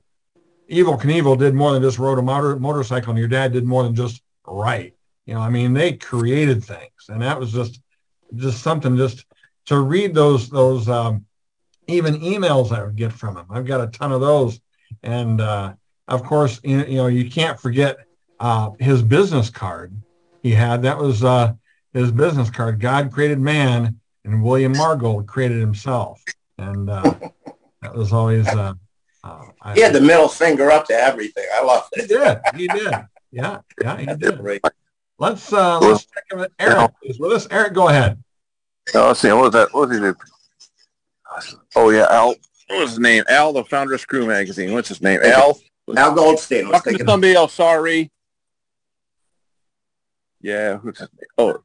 Speaker 1: Evel Knievel did more than just rode a motor, motorcycle, and your dad did more than just write. You know, I mean, they created things, and that was just just something just to read those those um, even emails I would get from him. I've got a ton of those, and uh, of course, you, you know, you can't forget uh, his business card he had. That was uh, his business card. God created man, and William Margold created himself, and uh, that was always. Uh,
Speaker 7: uh, he had the middle finger up to everything. I love it.
Speaker 1: He did. He did. Yeah, yeah, he did. Let's uh, let's check him. Eric is with us. Eric, go ahead.
Speaker 6: Oh, let's see. What was that? What did he do? Oh yeah, Al. What was his name? Al, the founder of Screw Magazine. What's his name? Al.
Speaker 7: Al Goldstein.
Speaker 6: Was thinking somebody else. Sorry. Yeah. Oh.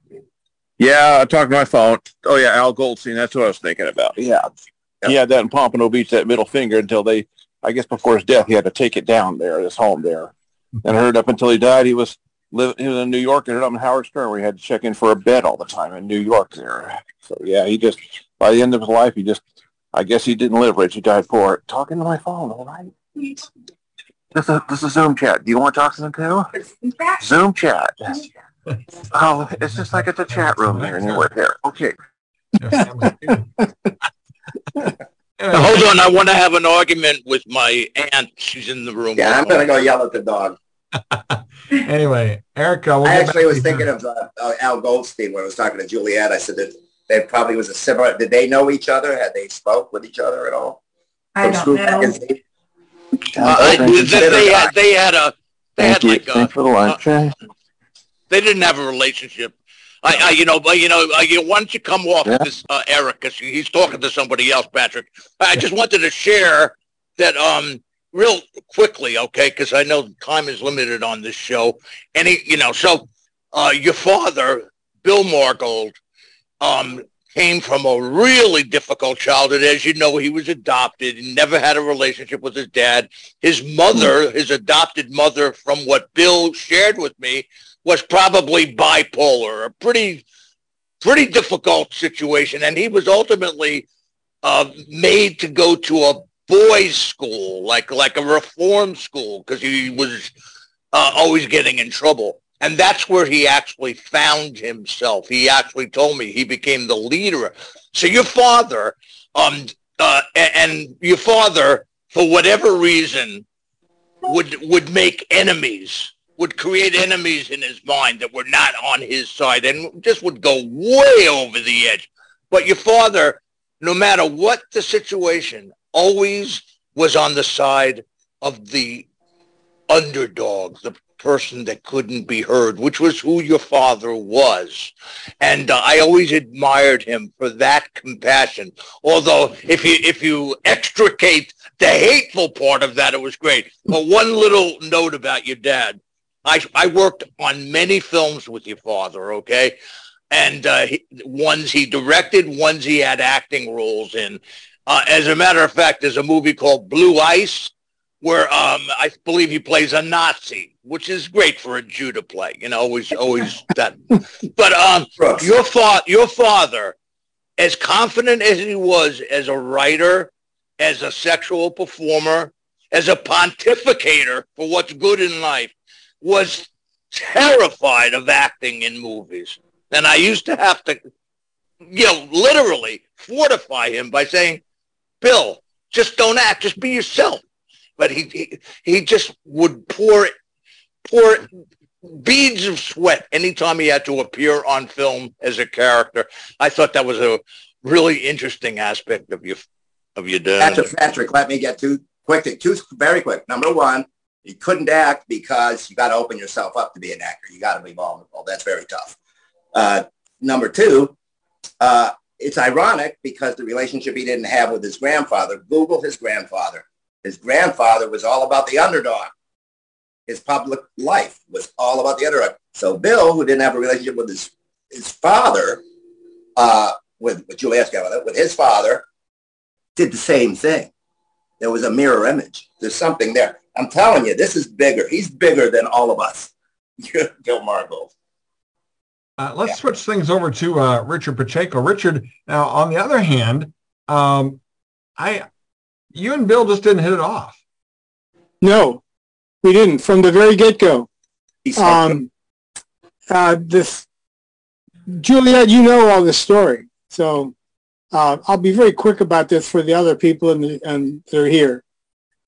Speaker 6: Yeah, I talked to my phone. Oh yeah, Al Goldstein. That's what I was thinking about. Yeah. Yep. He had that in Pompano Beach, that middle finger, until they, I guess, before his death, he had to take it down there, his home there, and I heard up until he died, he was lived he was in New York and ended up in Howard Stern where he had to check in for a bed all the time in New York there. So yeah, he just by the end of his life he just I guess he didn't live rich. He died poor. Talking to my phone, all right. This is this is Zoom chat. Do you want to talk to them too? Zoom chat. oh, it's just like it's a chat room there and you're here. Okay.
Speaker 3: hold on, I want to have an argument with my aunt. She's in the room.
Speaker 7: Yeah, I'm going to go yell at the dog.
Speaker 1: anyway, Erica. We'll
Speaker 7: I actually was thinking of uh, uh, Al Goldstein when I was talking to Juliette. I said that they probably was a similar. Did they know each other? Had they spoke with each other at all?
Speaker 2: I don't know.
Speaker 3: Uh, they, they, had, they had a they Thank had
Speaker 6: you.
Speaker 3: like
Speaker 6: a, for the lunch. Uh,
Speaker 3: they didn't have a relationship. I, I, you know, but you know, I, you know, once you come off yeah. this, uh, Eric, because he's talking to somebody else, Patrick. I just wanted to share that um real quickly, okay, because I know time is limited on this show. And he, you know, so uh, your father, Bill Margold, um, came from a really difficult childhood. As you know, he was adopted. He never had a relationship with his dad. His mother, his adopted mother, from what Bill shared with me, was probably bipolar, a pretty, pretty difficult situation. And he was ultimately uh, made to go to a boys' school, like like a reform school, because he was uh, always getting in trouble. And that's where he actually found himself. He actually told me he became the leader. So your father, um, uh, and your father, for whatever reason, would would make enemies would create enemies in his mind that were not on his side and just would go way over the edge. But your father, no matter what the situation, always was on the side of the underdog, the person that couldn't be heard, which was who your father was. And uh, I always admired him for that compassion. Although if you if you extricate the hateful part of that, it was great. But one little note about your dad. I, I worked on many films with your father, okay? And uh, he, ones he directed, ones he had acting roles in. Uh, as a matter of fact, there's a movie called Blue Ice where um, I believe he plays a Nazi, which is great for a Jew to play. You know, always, always that. But um, your father, your father, as confident as he was as a writer, as a sexual performer, as a pontificator for what's good in life, was terrified of acting in movies. And I used to have to, you know, literally fortify him by saying, Bill, just don't act, just be yourself but he, he, he just would pour pour beads of sweat anytime he had to appear on film as a character. I thought that was a really interesting aspect of your of your dad.
Speaker 7: Patrick, Patrick, let me get two quick, two very quick. Number one, you couldn't act because you got to open yourself up to be an actor. You got to be vulnerable. That's very tough. Uh, number two, uh, it's ironic because the relationship he didn't have with his grandfather. Google his grandfather. His grandfather was all about the underdog. His public life was all about the underdog. So Bill, who didn't have a relationship with his, his father, uh, with, with Julie Escalada, with his father, did the same thing. There was a mirror image. There's something there. I'm telling you, this is bigger. He's bigger than all of us. Bill Margold.
Speaker 1: Uh, let's yeah. switch things over to uh, Richard Pacheco. Richard, now on the other hand, um, I you and Bill just didn't hit it off.
Speaker 8: No, we didn't from the very get go. Um, uh, this Juliette, you know all this story, so uh, I'll be very quick about this for the other people and, the, and they're here.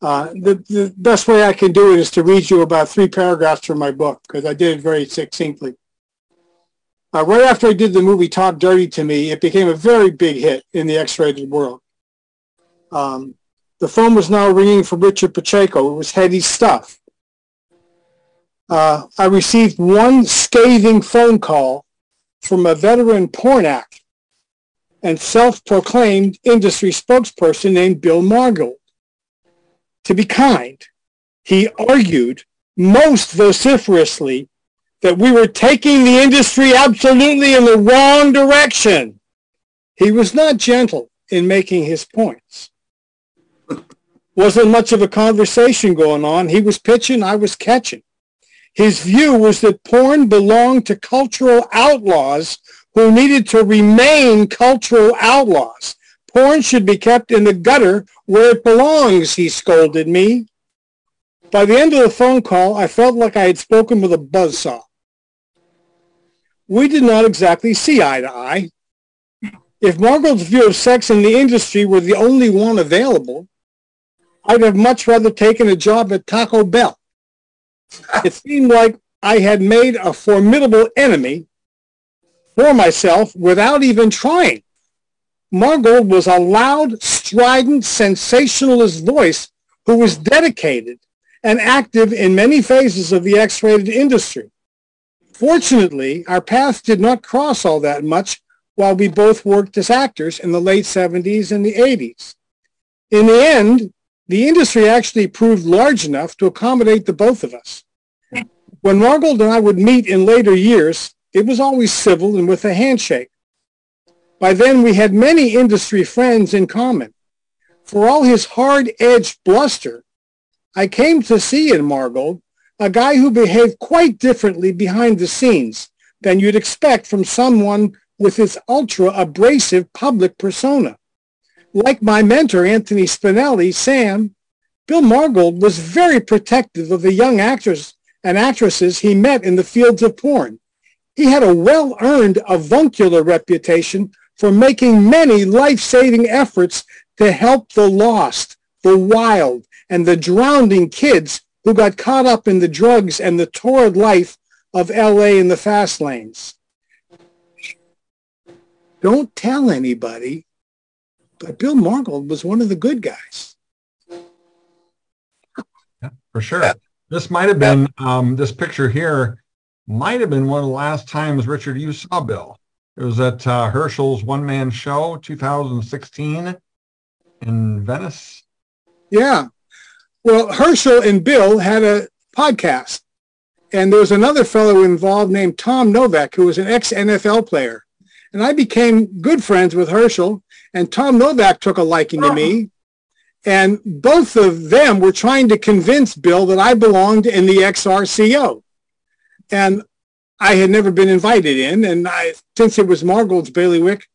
Speaker 8: Uh, the, the best way I can do it is to read you about three paragraphs from my book because I did it very succinctly. Uh, right after I did the movie Talk Dirty to Me, it became a very big hit in the X-rated world. Um, the phone was now ringing for Richard Pacheco. It was heady stuff. Uh, I received one scathing phone call from a veteran porn act and self-proclaimed industry spokesperson named Bill Margold. To be kind, he argued most vociferously that we were taking the industry absolutely in the wrong direction. He was not gentle in making his points wasn't much of a conversation going on. He was pitching, I was catching. His view was that porn belonged to cultural outlaws who needed to remain cultural outlaws. Porn should be kept in the gutter where it belongs, he scolded me. By the end of the phone call, I felt like I had spoken with a buzzsaw. We did not exactly see eye to eye. If Margold's view of sex in the industry were the only one available, I'd have much rather taken a job at Taco Bell. it seemed like I had made a formidable enemy for myself without even trying. Margold was a loud, strident, sensationalist voice who was dedicated and active in many phases of the X-rated industry. Fortunately, our paths did not cross all that much while we both worked as actors in the late 70s and the 80s. In the end, the industry actually proved large enough to accommodate the both of us. When Margold and I would meet in later years, it was always civil and with a handshake. By then, we had many industry friends in common. For all his hard-edged bluster, I came to see in Margold a guy who behaved quite differently behind the scenes than you'd expect from someone with his ultra-abrasive public persona like my mentor, Anthony Spinelli, Sam, Bill Margold was very protective of the young actors and actresses he met in the fields of porn. He had a well-earned avuncular reputation for making many life-saving efforts to help the lost, the wild, and the drowning kids who got caught up in the drugs and the torrid life of LA in the fast lanes. Don't tell anybody, but Bill Margold was one of the good guys.
Speaker 1: Yeah, for sure. Yeah. This might have been, um, this picture here might have been one of the last times, Richard, you saw Bill. It was at uh, Herschel's one-man show, 2016 in Venice.
Speaker 8: Yeah. Well, Herschel and Bill had a podcast. And there was another fellow involved named Tom Novak, who was an ex-NFL player. And I became good friends with Herschel, and Tom Novak took a liking to me. And both of them were trying to convince Bill that I belonged in the XRCO. And I had never been invited in. And I, since it was Margold's bailiwick,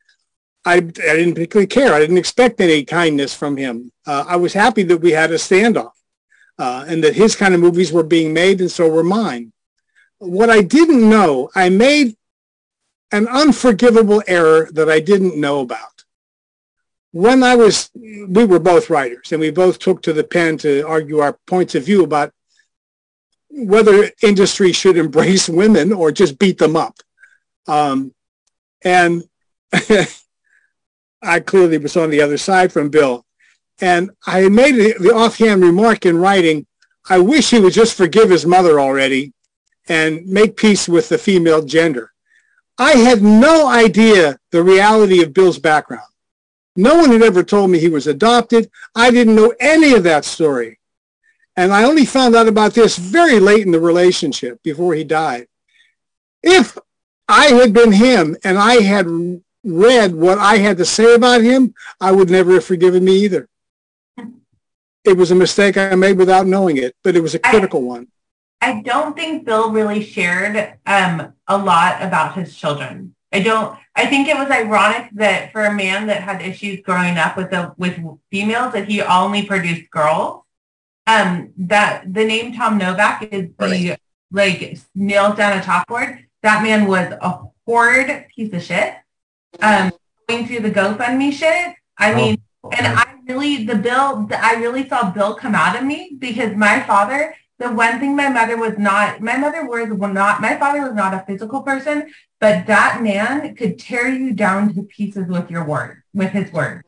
Speaker 8: I, I didn't particularly care. I didn't expect any kindness from him. Uh, I was happy that we had a standoff uh, and that his kind of movies were being made and so were mine. What I didn't know, I made an unforgivable error that I didn't know about. When I was, we were both writers and we both took to the pen to argue our points of view about whether industry should embrace women or just beat them up. Um, and I clearly was on the other side from Bill. And I made the offhand remark in writing, I wish he would just forgive his mother already and make peace with the female gender. I had no idea the reality of Bill's background. No one had ever told me he was adopted. I didn't know any of that story. And I only found out about this very late in the relationship before he died. If I had been him and I had read what I had to say about him, I would never have forgiven me either. It was a mistake I made without knowing it, but it was a critical I, one.
Speaker 2: I don't think Bill really shared um, a lot about his children. I don't. I think it was ironic that for a man that had issues growing up with the with females, that he only produced girls. Um, that the name Tom Novak is the like nailed down a chalkboard. That man was a horrid piece of shit um, going through the GoFundMe shit. I oh, mean, and I really, the bill, I really saw Bill come out of me because my father, the one thing my mother was not, my mother was not, my father was not a physical person, but that man could tear you down to pieces with your word, with his word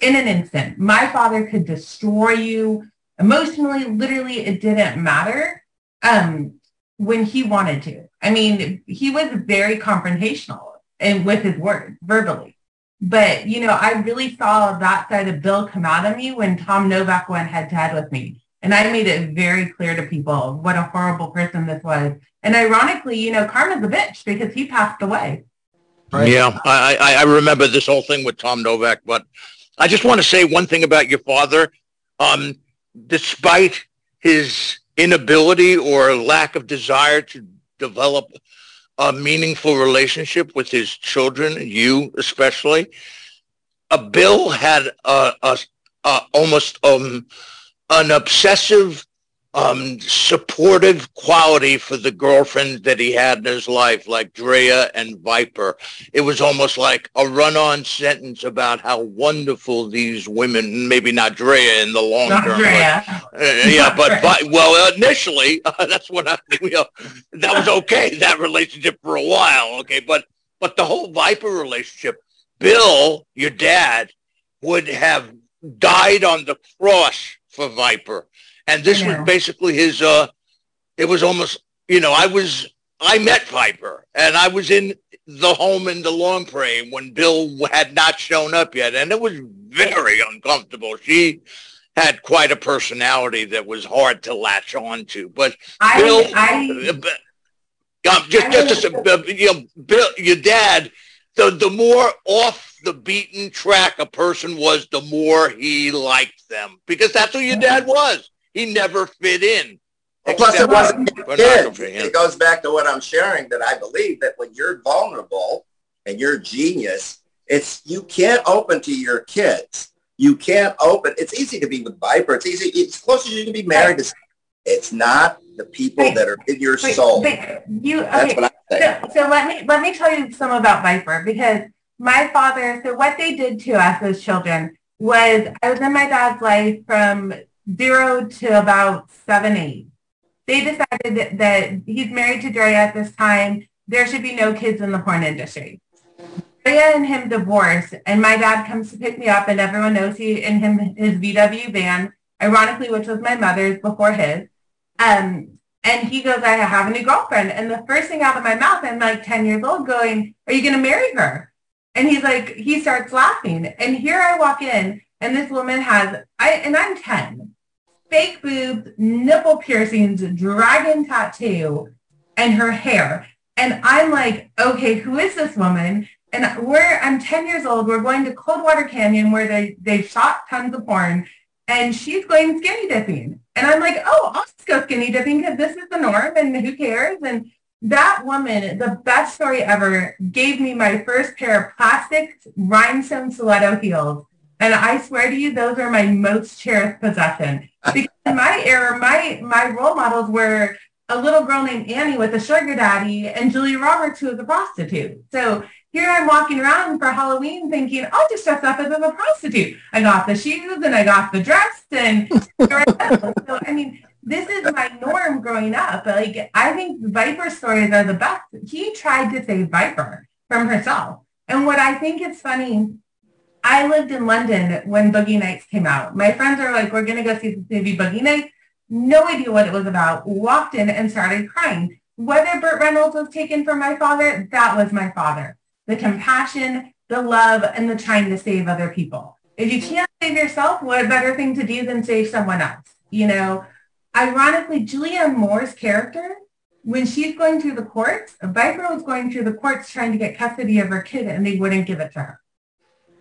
Speaker 2: in an instant. My father could destroy you emotionally, literally, it didn't matter um, when he wanted to. I mean, he was very confrontational and with his words verbally. But, you know, I really saw that side of Bill come out of me when Tom Novak went head to head with me. And I made it very clear to people what a horrible person this was. And ironically, you know, Karma's a bitch because he passed away.
Speaker 3: Right. Yeah, I, I, I remember this whole thing with Tom Novak, but I just want to say one thing about your father. Um, despite his inability or lack of desire to develop a meaningful relationship with his children, you especially. Uh, Bill had a, a, a almost um, an obsessive um, supportive quality for the girlfriend that he had in his life, like Drea and Viper. It was almost like a run-on sentence about how wonderful these women, maybe not Drea in the long not term. Drea. But, uh, yeah, but, but, well, initially, uh, that's what I, you know, that was okay, that relationship for a while, okay, but, but the whole Viper relationship, Bill, your dad, would have died on the cross for Viper and this was basically his, uh, it was almost, you know, I was, I met Piper and I was in the home in DeLongpre when Bill had not shown up yet. And it was very uncomfortable. She had quite a personality that was hard to latch on to. But I, Bill, I, uh, um, just, just, just uh, you know, Bill, your dad, the, the more off the beaten track a person was, the more he liked them because that's who your dad was he never fit in.
Speaker 7: Well, plus, it wasn't kids. It goes back to what I'm sharing that I believe that when you're vulnerable and you're genius, it's you can't open to your kids. You can't open. It's easy to be with Viper. It's easy. It's close as you can be married to. It's not the people that are in your soul.
Speaker 2: you, okay. So, so let me let me tell you some about Viper because my father. So what they did to us as children was I was in my dad's life from zero to about seven, eight. they decided that he's married to Drea at this time. There should be no kids in the porn industry. Drea and him divorce, and my dad comes to pick me up, and everyone knows he in him his VW van, ironically, which was my mother's before his. Um, and he goes, I have a new girlfriend. And the first thing out of my mouth, I'm like 10 years old going, are you going to marry her? And he's like, he starts laughing. And here I walk in and this woman has, I and I'm 10, fake boobs, nipple piercings, dragon tattoo, and her hair. And I'm like, okay, who is this woman? And we're, I'm 10 years old. We're going to Coldwater Canyon where they, they shot tons of porn and she's going skinny dipping. And I'm like, oh, I'll just go skinny dipping because this is the norm and who cares? And that woman, the best story ever, gave me my first pair of plastic rhinestone stiletto heels. And I swear to you, those are my most cherished possession. Because in my era, my, my role models were a little girl named Annie with a sugar daddy and Julia Roberts, who was a prostitute. So here I'm walking around for Halloween thinking, I'll just dress up as a prostitute. I got the shoes and I got the dress and so I mean, this is my norm growing up. Like I think Viper stories are the best. He tried to save Viper from herself. And what I think is funny, I lived in London when Boogie Nights came out. My friends are like, we're going to go see the movie Boogie Nights. No idea what it was about. Walked in and started crying. Whether Burt Reynolds was taken from my father, that was my father the compassion, the love, and the trying to save other people. If you can't save yourself, what better thing to do than save someone else? You know, ironically, Julianne Moore's character, when she's going through the courts, Viper was going through the courts trying to get custody of her kid and they wouldn't give it to her.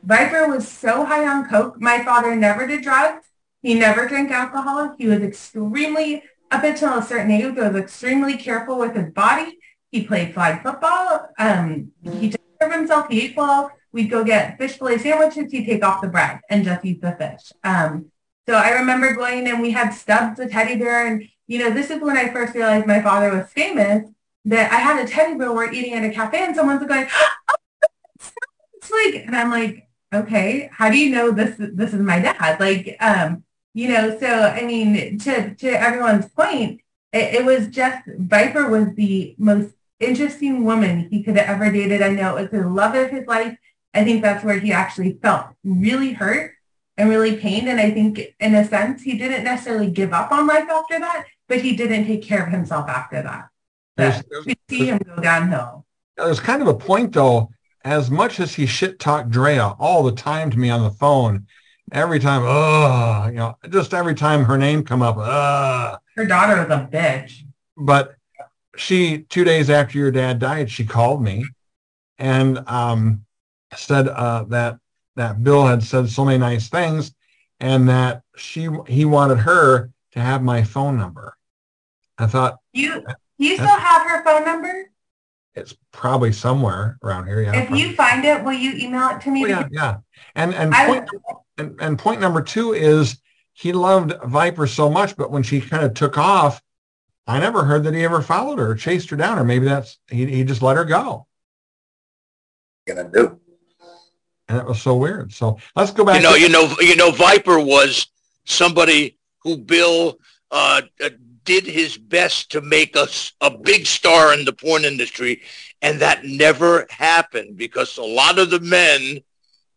Speaker 2: Viper was so high on coke. My father never did drugs. He never drank alcohol. He was extremely, up until a certain age, He was extremely careful with his body. He played flag football. Um, he took care of himself. He ate well. We'd go get fish fillet sandwiches. He'd take off the bread and just eat the fish. Um, so I remember going and we had Stubbs, the teddy bear. And, you know, this is when I first realized my father was famous, that I had a teddy bear we're eating at a cafe and someone's going, oh, it's like, and I'm like, okay, how do you know this, this is my dad? Like, um, you know, so, I mean, to, to everyone's point, it, it was just, Viper was the most interesting woman he could have ever dated. I know it was the love of his life. I think that's where he actually felt really hurt and really pained. And I think in a sense, he didn't necessarily give up on life after that, but he didn't take care of himself after that. There's, we see him go downhill.
Speaker 1: There's kind of a point though, as much as he shit talked Drea all the time to me on the phone, every time, oh, you know, just every time her name come up, uh.
Speaker 2: Her daughter was a bitch.
Speaker 1: But she two days after your dad died, she called me and um, said uh, that that Bill had said so many nice things, and that she he wanted her to have my phone number. I thought
Speaker 2: you you still have her phone number.
Speaker 1: It's probably somewhere around here. Yeah.
Speaker 2: If
Speaker 1: probably.
Speaker 2: you find it, will you email it to me?
Speaker 1: Oh, yeah, yeah. And and point, and, and point number two is he loved Viper so much, but when she kind of took off, I never heard that he ever followed her or chased her down, or maybe that's he, he just let her go.
Speaker 7: Gonna do.
Speaker 1: And that was so weird. So let's go back.
Speaker 3: You know, to- you know, you know, Viper was somebody who Bill uh, uh, did his best to make us a big star in the porn industry, and that never happened because a lot of the men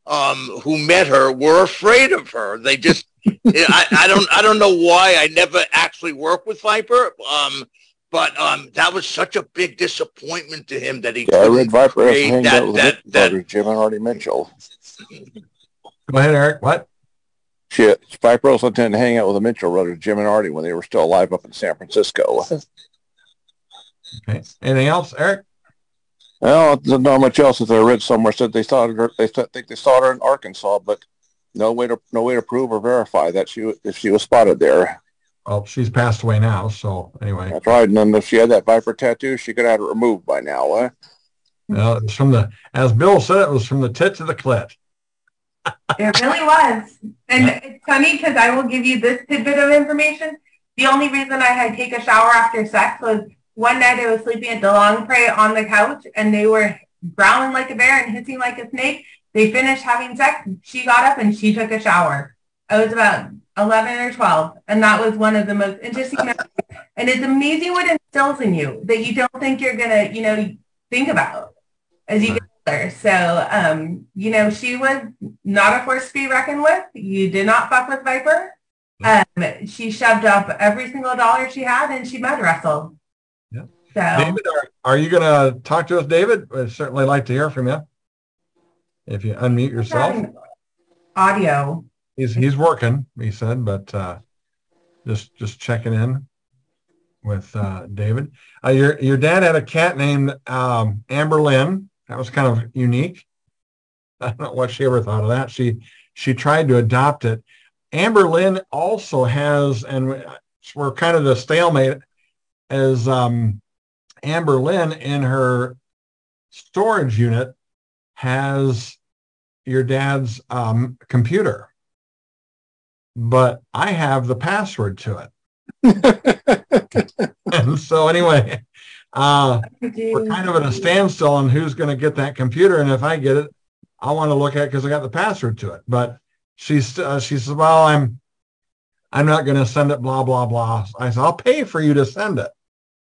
Speaker 3: um, who met her were afraid of her. They just I, I, don't I don't know why I never actually worked with Viper. Um, but um, that was such a big disappointment to him that he.
Speaker 6: Yeah, I read Viper has that, out with that, that, that, Jim and Artie Mitchell.
Speaker 1: Go ahead, Eric. What?
Speaker 6: Viper also tended to hang out with the Mitchell brothers, Jim and Artie, when they were still alive up in San Francisco.
Speaker 1: Okay. Anything else, Eric?
Speaker 6: Well, there's not much else that I read somewhere. Said they saw her. They think they saw her in Arkansas, but no way to no way to prove or verify that she if she was spotted there.
Speaker 1: Well, she's passed away now, so anyway.
Speaker 6: That's right. And then if she had that viper tattoo, she could have it removed by now. Eh?
Speaker 1: Well, it's from the, as Bill said, it was from the tit to the clit.
Speaker 2: It really was. And yeah. it's funny because I will give you this tidbit of information. The only reason I had take a shower after sex was one night I was sleeping at DeLongpre on the couch and they were growling like a bear and hissing like a snake. They finished having sex. She got up and she took a shower. I was about 11 or 12. And that was one of the most interesting. And it's amazing what instills in you that you don't think you're going to, you know, think about as you get. So, um, you know, she was not a force to be reckoned with. You did not fuck with Viper. Um, she shoved up every single dollar she had and she mud wrestled.
Speaker 1: Yeah. So, David, are, are you going to talk to us, David? I'd certainly like to hear from you. If you unmute yourself.
Speaker 2: Audio.
Speaker 1: He's he's working, he said, but uh, just just checking in with uh, David. Uh, your your dad had a cat named um, Amber Lynn. That was kind of unique. I don't know what she ever thought of that. She she tried to adopt it. Amber Lynn also has, and we're kind of the stalemate, as um, Amber Lynn in her storage unit has your dad's um, computer, but I have the password to it. and so anyway, uh, we're kind of at a standstill on who's going to get that computer. And if I get it, I want to look at it because I got the password to it. But she's uh, she says, well, I'm I'm not going to send it. Blah blah blah. I said, I'll pay for you to send it.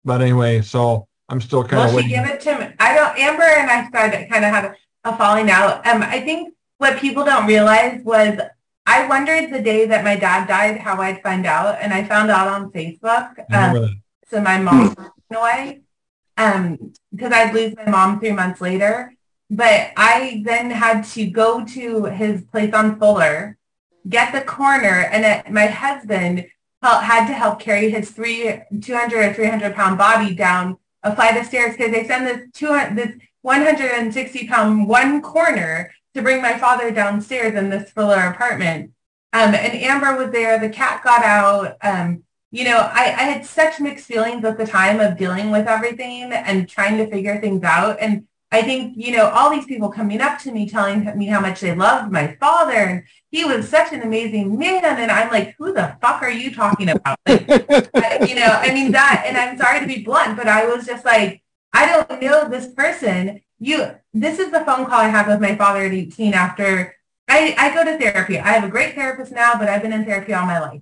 Speaker 1: But anyway, so I'm still kind
Speaker 2: well,
Speaker 1: of.
Speaker 2: Well, she give it to me. I don't. Amber and I started kind of had a falling out. Um, I think what people don't realize was I wondered the day that my dad died how I'd find out, and I found out on Facebook. Um, so my mom away, um, because I'd lose my mom three months later. But I then had to go to his place on Fuller, get the corner, and it, my husband had to help carry his three, 200 or 300 pound body down a flight of stairs because they send this 200, this 160 pound one corner to bring my father downstairs in this Fuller apartment. Um, and Amber was there. The cat got out. Um, you know, I, I had such mixed feelings at the time of dealing with everything and trying to figure things out. And I think, you know, all these people coming up to me telling me how much they loved my father and he was such an amazing man. And I'm like, who the fuck are you talking about? Like, you know, I mean that, and I'm sorry to be blunt, but I was just like, I don't know this person. You, this is the phone call I have with my father at 18 after I, I go to therapy. I have a great therapist now, but I've been in therapy all my life.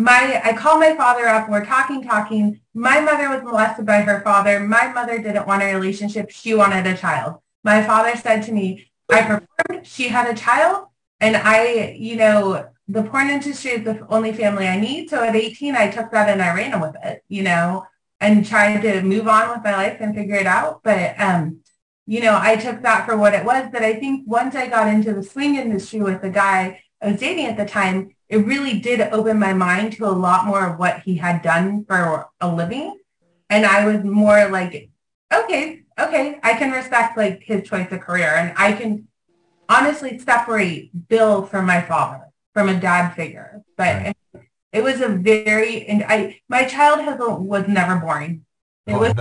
Speaker 2: My, I call my father up. We're talking, talking. My mother was molested by her father. My mother didn't want a relationship. She wanted a child. My father said to me, I performed. She had a child. And I, you know, the porn industry is the only family I need. So at 18, I took that and I ran with it, you know, and tried to move on with my life and figure it out. But, um, you know, I took that for what it was. But I think once I got into the swing industry with the guy I was dating at the time, it really did open my mind to a lot more of what he had done for a living. And I was more like, okay, okay, I can respect like his choice of career and I can honestly separate Bill from my father, from a dad figure. But right. it was a very, and I, my childhood was never boring. It oh, was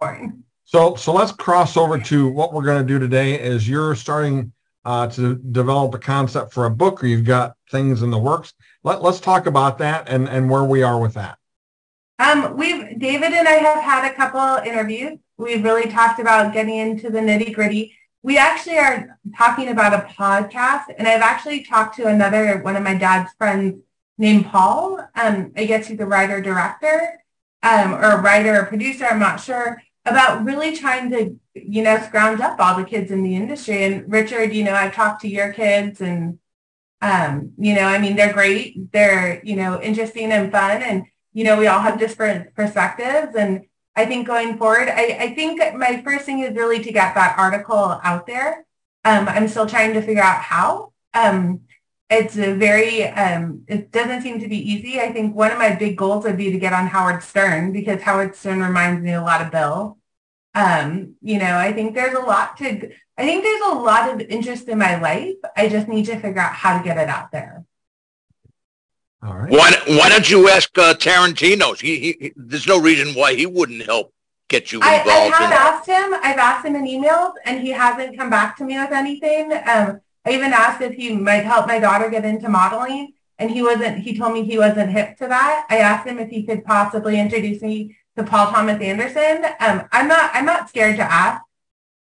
Speaker 2: boring.
Speaker 1: So, so let's cross over to what we're going to do today is you're starting uh, to develop a concept for a book or you've got things in the works. Let, let's talk about that and, and where we are with that.
Speaker 2: Um, we've, David and I have had a couple interviews. We've really talked about getting into the nitty gritty. We actually are talking about a podcast and I've actually talked to another, one of my dad's friends named Paul. Um, I guess he's a writer director um, or a writer or producer, I'm not sure about really trying to, you know, scrounge up all the kids in the industry. And Richard, you know, I've talked to your kids and, um, you know, I mean, they're great. They're, you know, interesting and fun. And, you know, we all have different perspectives. And I think going forward, I, I think my first thing is really to get that article out there. Um, I'm still trying to figure out how. Um, it's a very, um, it doesn't seem to be easy. I think one of my big goals would be to get on Howard Stern because Howard Stern reminds me a lot of Bill. Um, you know, I think there's a lot to, I think there's a lot of interest in my life. I just need to figure out how to get it out there.
Speaker 1: All right.
Speaker 3: Why, why don't you ask uh, Tarantino? He, he, there's no reason why he wouldn't help get you involved.
Speaker 2: I, I have in asked him. I've asked him in emails, and he hasn't come back to me with anything. Um, I even asked if he might help my daughter get into modeling, and he wasn't. He told me he wasn't hip to that. I asked him if he could possibly introduce me to Paul Thomas Anderson. Um, I'm not. I'm not scared to ask.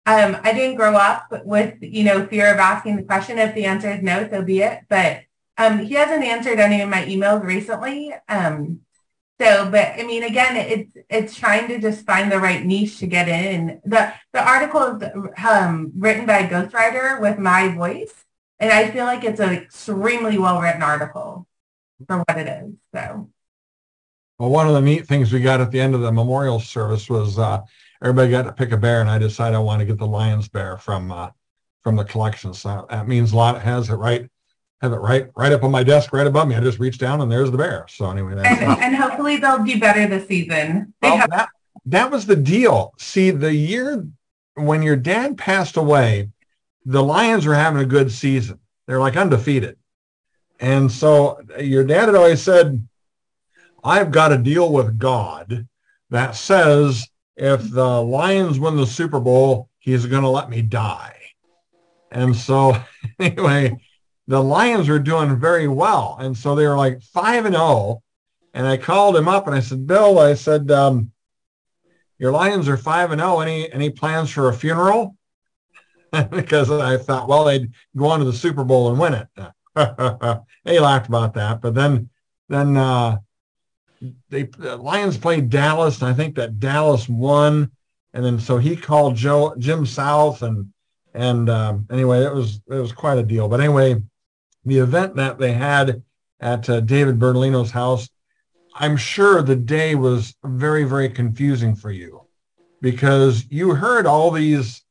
Speaker 2: Um, I didn't grow up with you know fear of asking the question. If the answer is no, so be it. But Um, he hasn't answered any of my emails recently. Um, so, but I mean, again, it's it's trying to just find the right niche to get in. The the article is um, written by a ghostwriter with my voice, and I feel like it's an extremely well written article for what it is. So.
Speaker 1: Well, one of the neat things we got at the end of the memorial service was uh, everybody got to pick a bear, and I decided I want to get the Lions bear from uh, from the collection. So that means a lot. Has it right, have it right right up on my desk, right above me. I just reach down, and there's the bear. So anyway,
Speaker 2: and, and, hopefully they'll do better this season.
Speaker 1: Well, have- that, that was the deal. See, the year when your dad passed away, the Lions were having a good season. They're like undefeated. And so your dad had always said, I've got a deal with God that says if the Lions win the Super Bowl, he's going to let me die. And so anyway, the Lions were doing very well. And so they were like five and oh. And I called him up and I said, Bill, I said, um, your Lions are five and oh. Any any plans for a funeral? because I thought, well, they'd go on to the Super Bowl and win it. he laughed about that. But then then uh, they the Lions played Dallas, and I think that Dallas won. And then so he called Joe Jim South, and and um, anyway, it was it was quite a deal. But anyway, the event that they had at uh, David Bertolino's house, I'm sure the day was very very confusing for you because you heard all these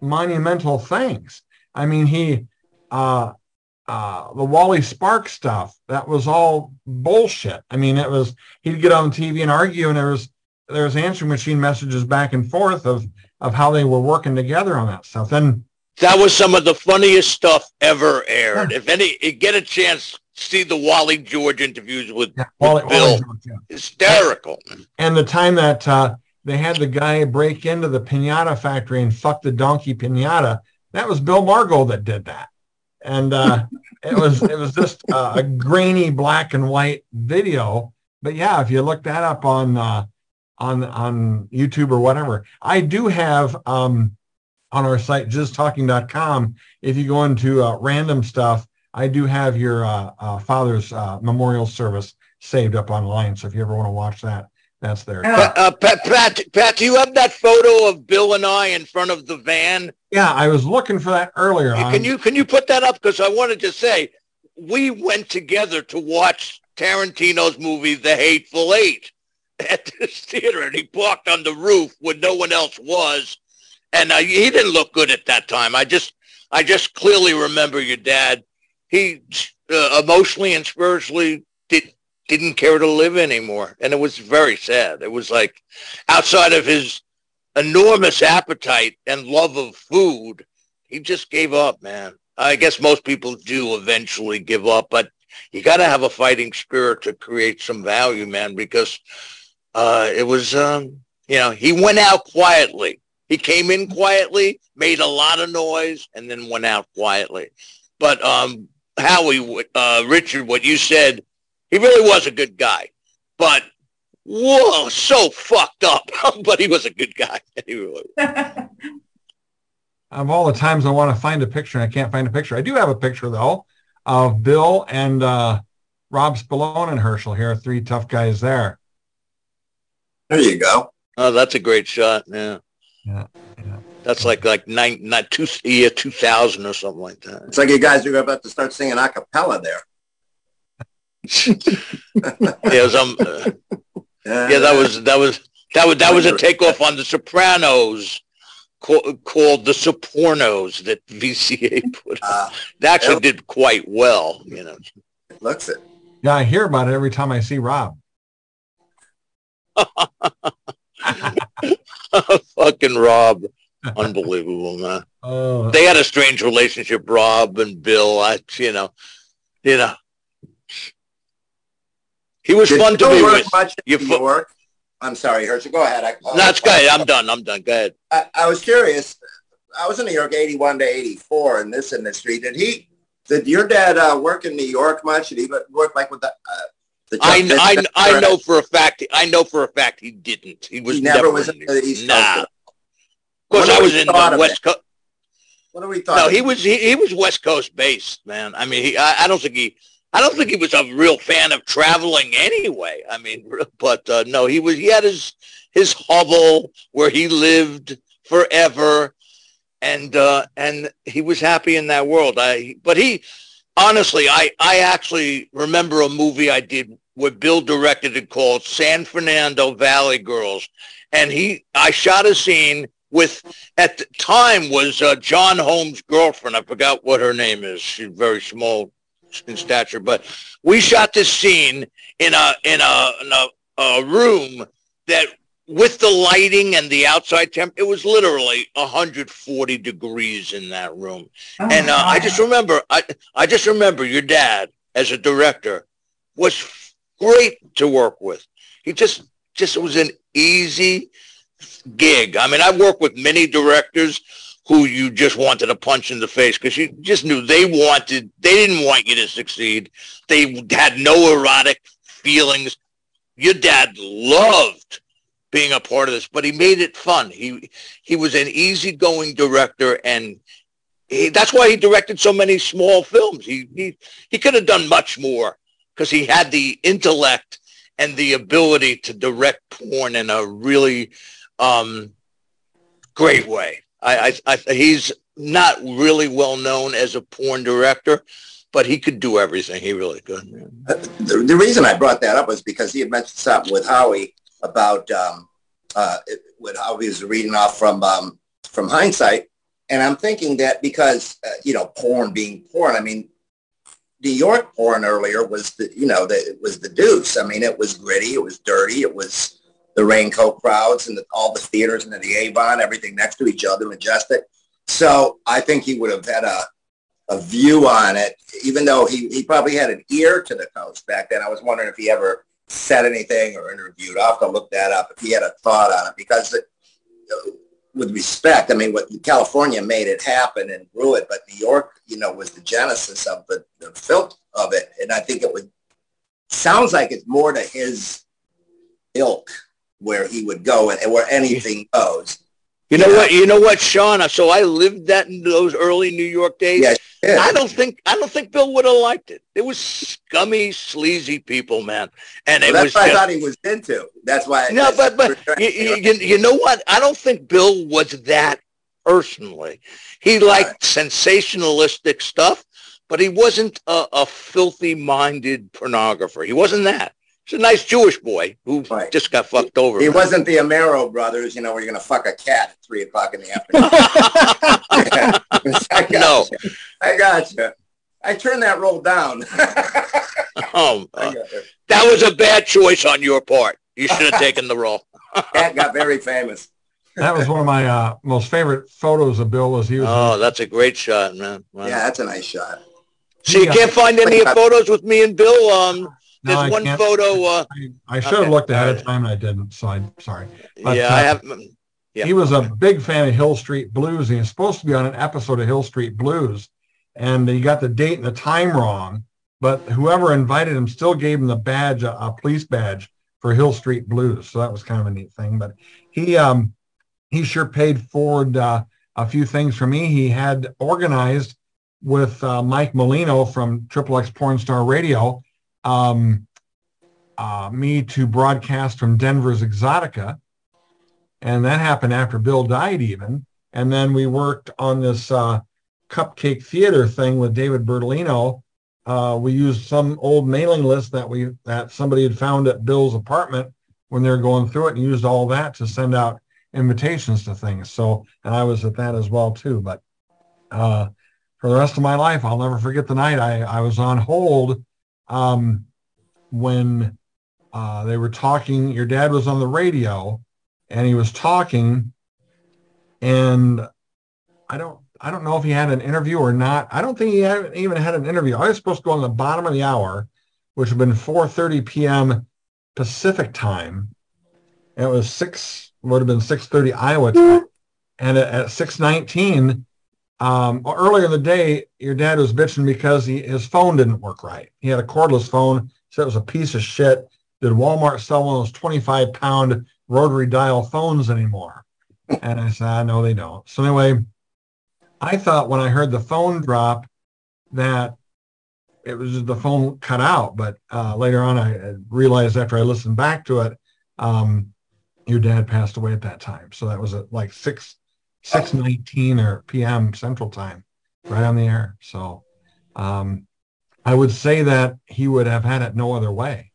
Speaker 1: monumental things. I mean, he uh, uh, the Wally Sparks stuff, that was all bullshit. I mean, it was he'd get on TV and argue, and there was there was answering machine messages back and forth of of how they were working together on that stuff. And
Speaker 3: that was some of the funniest stuff ever aired. Yeah. If any, get a chance, see the Wally George interviews with, yeah, Wally, with Bill. Wally George, yeah. Hysterical.
Speaker 1: And the time that uh, they had the guy break into the pinata factory and fuck the donkey pinata, that was Bill Margold that did that and uh, it was it was just a grainy black and white video. But yeah, if you look that up on uh, on on YouTube or whatever, I do have um, on our site jizztalking.com. If you go into uh, random stuff, I do have your uh, uh, father's memorial service saved up online. So if you ever want to watch that, that's there.
Speaker 3: Uh, uh, Pat, Pat, Pat, do you have that photo of Bill and I in front of the van?
Speaker 1: Yeah, I was looking for that earlier.
Speaker 3: Can you can you put that up? Because I wanted to say we went together to watch Tarantino's movie The Hateful Eight at this theater, and he parked on the roof when no one else was, and uh, he didn't look good at that time. I just I just clearly remember your dad. He uh, emotionally and spiritually did didn't care to live anymore. And it was very sad. It was like outside of his enormous appetite and love of food, he just gave up, man. I guess most people do eventually give up, but you got to have a fighting spirit to create some value, man, because uh, it was, um, you know, he went out quietly. He came in quietly, made a lot of noise, and then went out quietly. But um, Howie, uh, Richard, what you said he really was a good guy, but whoa, so fucked up. but he was a good guy. He
Speaker 1: of all the times I want to find a picture and I can't find a picture. I do have a picture though of Bill and uh, Rob Spallone and Herschel here, three tough guys there.
Speaker 7: There you go.
Speaker 3: Oh, that's a great shot. Yeah.
Speaker 1: Yeah. yeah.
Speaker 3: That's like like nine, not two year two thousand or something like that.
Speaker 7: It's like you guys are about to start singing a cappella there
Speaker 3: yeah, some, uh, yeah, that was that was that was that was a takeoff on the Sopranos called, called the Sopornos that VCA put. Uh, it actually did quite well, you know.
Speaker 7: Looks it.
Speaker 1: Yeah, I hear about it every time I see Rob.
Speaker 3: Fucking Rob. Unbelievable, man. Oh. They had a strange relationship, Rob and Bill. I, you know, you know, he was Did fun to be with. Much
Speaker 7: you New York? I'm sorry, Herschel. Go ahead. I,
Speaker 3: That's good. I'm done. I'm done. Go ahead.
Speaker 7: I, I, was curious. I was in New York 81 to 84 in this industry. Did he, did your dad uh, work in New York much? Did he work like with the, uh,
Speaker 3: the I, I, I know for a fact, I know for a fact he didn't. He was he never, never was in the East Coast. Nah. Of course, I was in the West Coast.
Speaker 7: What do we thought?
Speaker 3: No, he was he, he was West Coast based, man. I mean, he, I, I don't think he I don't think he was a real fan of traveling anyway. I mean, but uh, no, he was. He had his his hovel where he lived forever, and uh, and he was happy in that world. I but he honestly, I I actually remember a movie I did where Bill directed it called San Fernando Valley Girls, and he I shot a scene with at the time was uh, John Holmes' girlfriend. I forgot what her name is. She's very small in stature, but we shot this scene in a in a, in a, a room that with the lighting and the outside temp, it was literally 140 degrees in that room. Oh and uh, I just remember, I I just remember your dad as a director was great to work with. He just just was an easy gig. I mean, I've worked with many directors who you just wanted to punch in the face because you just knew they wanted, they didn't want you to succeed. They had no erotic feelings. Your dad loved being a part of this, but he made it fun. He he was an easygoing director, and he, that's why he directed so many small films. He he he could have done much more because he had the intellect and the ability to direct porn in a really um, great way. I, I, I, he's not really well known as a porn director, but he could do everything. He really could.
Speaker 7: Uh, the, the, reason I brought that up was because he had mentioned something with Howie about um, uh, what Howie was reading off from um, from hindsight, and I'm thinking that because uh, you know porn being porn, I mean New York porn earlier was the you know the, it was the deuce. I mean it was gritty, it was dirty, it was the raincoat crowds and the, all the theaters and the Avon, everything next to each other, majestic. So I think he would have had a, a view on it, even though he, he probably had an ear to the coast back then. I was wondering if he ever said anything or interviewed. I'll have to look that up if he had a thought on it because it, with respect, I mean, what California made it happen and grew it, but New York, you know, was the genesis of the, the filth of it. And I think it would, sounds like it's more to his ilk where he would go and, where anything goes.
Speaker 3: You know, what? You know what, Sean? So I lived that in those early New York days. Yeah, yeah. I don't think I don't think Bill would have liked it. It was scummy, sleazy people, man. And well,
Speaker 7: it that's
Speaker 3: was
Speaker 7: what just, I thought he was into. That's why.
Speaker 3: No, but but you, you, you, know what? I don't think Bill was that personally. He liked right. sensationalistic stuff, but he wasn't a, a filthy-minded pornographer. He wasn't that. He's a nice Jewish boy who right. just got fucked over.
Speaker 7: He man. wasn't the Amero brothers, you know, where you're going to fuck a cat at 3 o'clock in the afternoon. I got no. You. I got you. I turned that roll down.
Speaker 3: oh, uh, that was a bad choice on your part. You should have taken the role.
Speaker 7: cat got very famous.
Speaker 1: That was one of my uh, most favorite photos of Bill. Was he was?
Speaker 3: Oh, that's a great shot, man.
Speaker 7: Wow. Yeah, that's a nice shot.
Speaker 3: So you can't find any photos with me and Bill. Um, there's no, one photo. Uh,
Speaker 1: I, I should okay. have looked ahead of time and I didn't, so I'm sorry.
Speaker 3: But, yeah, uh, I have. Mm,
Speaker 1: yeah. He was a big fan of Hill Street Blues. He was supposed to be on an episode of Hill Street Blues, and he got the date and the time wrong. But whoever invited him still gave him the badge, a, a police badge for Hill Street Blues. So that was kind of a neat thing. But he um, he sure paid forward uh, a few things for me. He had organized with uh, Mike Molino from Triple X Porn Star Radio um, uh, me to broadcast from Denver's Exxxotica. And that happened after Bill died even. And then we worked on this uh, cupcake theater thing with David Bertolino. Uh, we used some old mailing list that we that somebody had found at Bill's apartment when they were going through it and used all that to send out invitations to things. So, and I was at that as well too. But uh, for the rest of my life, I'll never forget the night I, I was on hold um, when uh, they were talking, your dad was on the radio and he was talking and I don't, I don't know if he had an interview or not. I don't think he had, even had an interview. I was supposed to go on the bottom of the hour, which would have been 4.30 p.m. Pacific time. And it was 6, would have been 6.30 Iowa time. And at, at 6.19, um, earlier in the day, your dad was bitching because he, his phone didn't work right. He had a cordless phone, said it was a piece of shit. Did Walmart sell one of those 25 pound rotary dial phones anymore? And I said, no, they don't. So anyway, I thought when I heard the phone drop that it was the phone cut out. But uh, later on, I realized after I listened back to it, um, your dad passed away at that time. So that was at like six six nineteen or p.m. Central Time, right on the air. So um, I would say that he would have had it no other way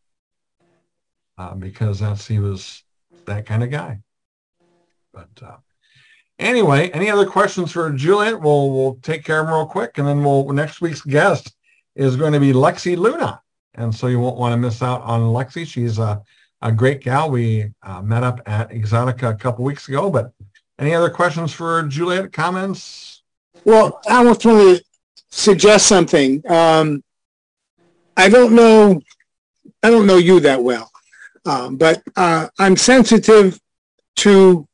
Speaker 1: uh, because that's he was that kind of guy. But uh, anyway, any other questions for Juliette? We'll we'll take care of them real quick, and then we'll next week's guest is going to be Lexi Luna, and so you won't want to miss out on Lexi. She's a a great gal. We uh, met up at Exxxotica a couple weeks ago. But any other questions for Juliette? Comments?
Speaker 8: Well, I want to suggest something. Um, I don't know. I don't know you that well, um, but uh, I'm sensitive to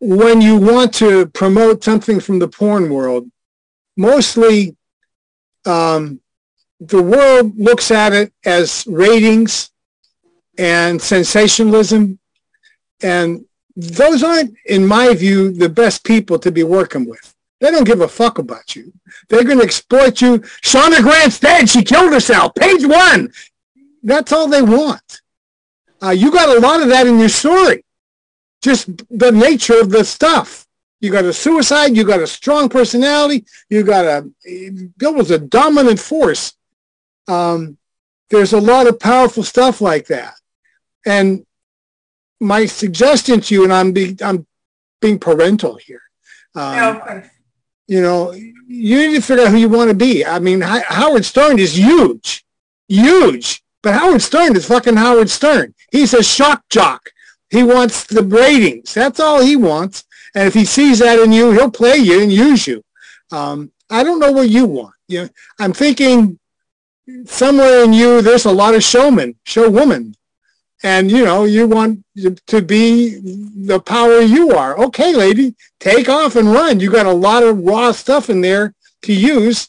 Speaker 8: when you want to promote something from the porn world. Mostly, um, the world looks at it as ratings and sensationalism. And those aren't, in my view, the best people to be working with. They don't give a fuck about you. They're going to exploit you. Shauna Grant's dead. She killed herself. Page one. That's all they want. Uh, you got a lot of that in your story. Just the nature of the stuff. You got a suicide. You got a strong personality. You got a, Bill was a dominant force. Um, there's a lot of powerful stuff like that. And my suggestion to you, and I'm be, I'm being parental here. Um,
Speaker 2: no, of course.
Speaker 8: You know, you need to figure out who you want to be. I mean, Howard Stern is huge, huge. But Howard Stern is fucking Howard Stern. He's a shock jock. He wants the ratings. That's all he wants. And if he sees that in you, he'll play you and use you. Um, I don't know what you want. You know, I'm thinking somewhere in you, there's a lot of showman, showwoman and you know you want to be the power you are. Okay lady take off and run. You got a lot of raw stuff in there to use.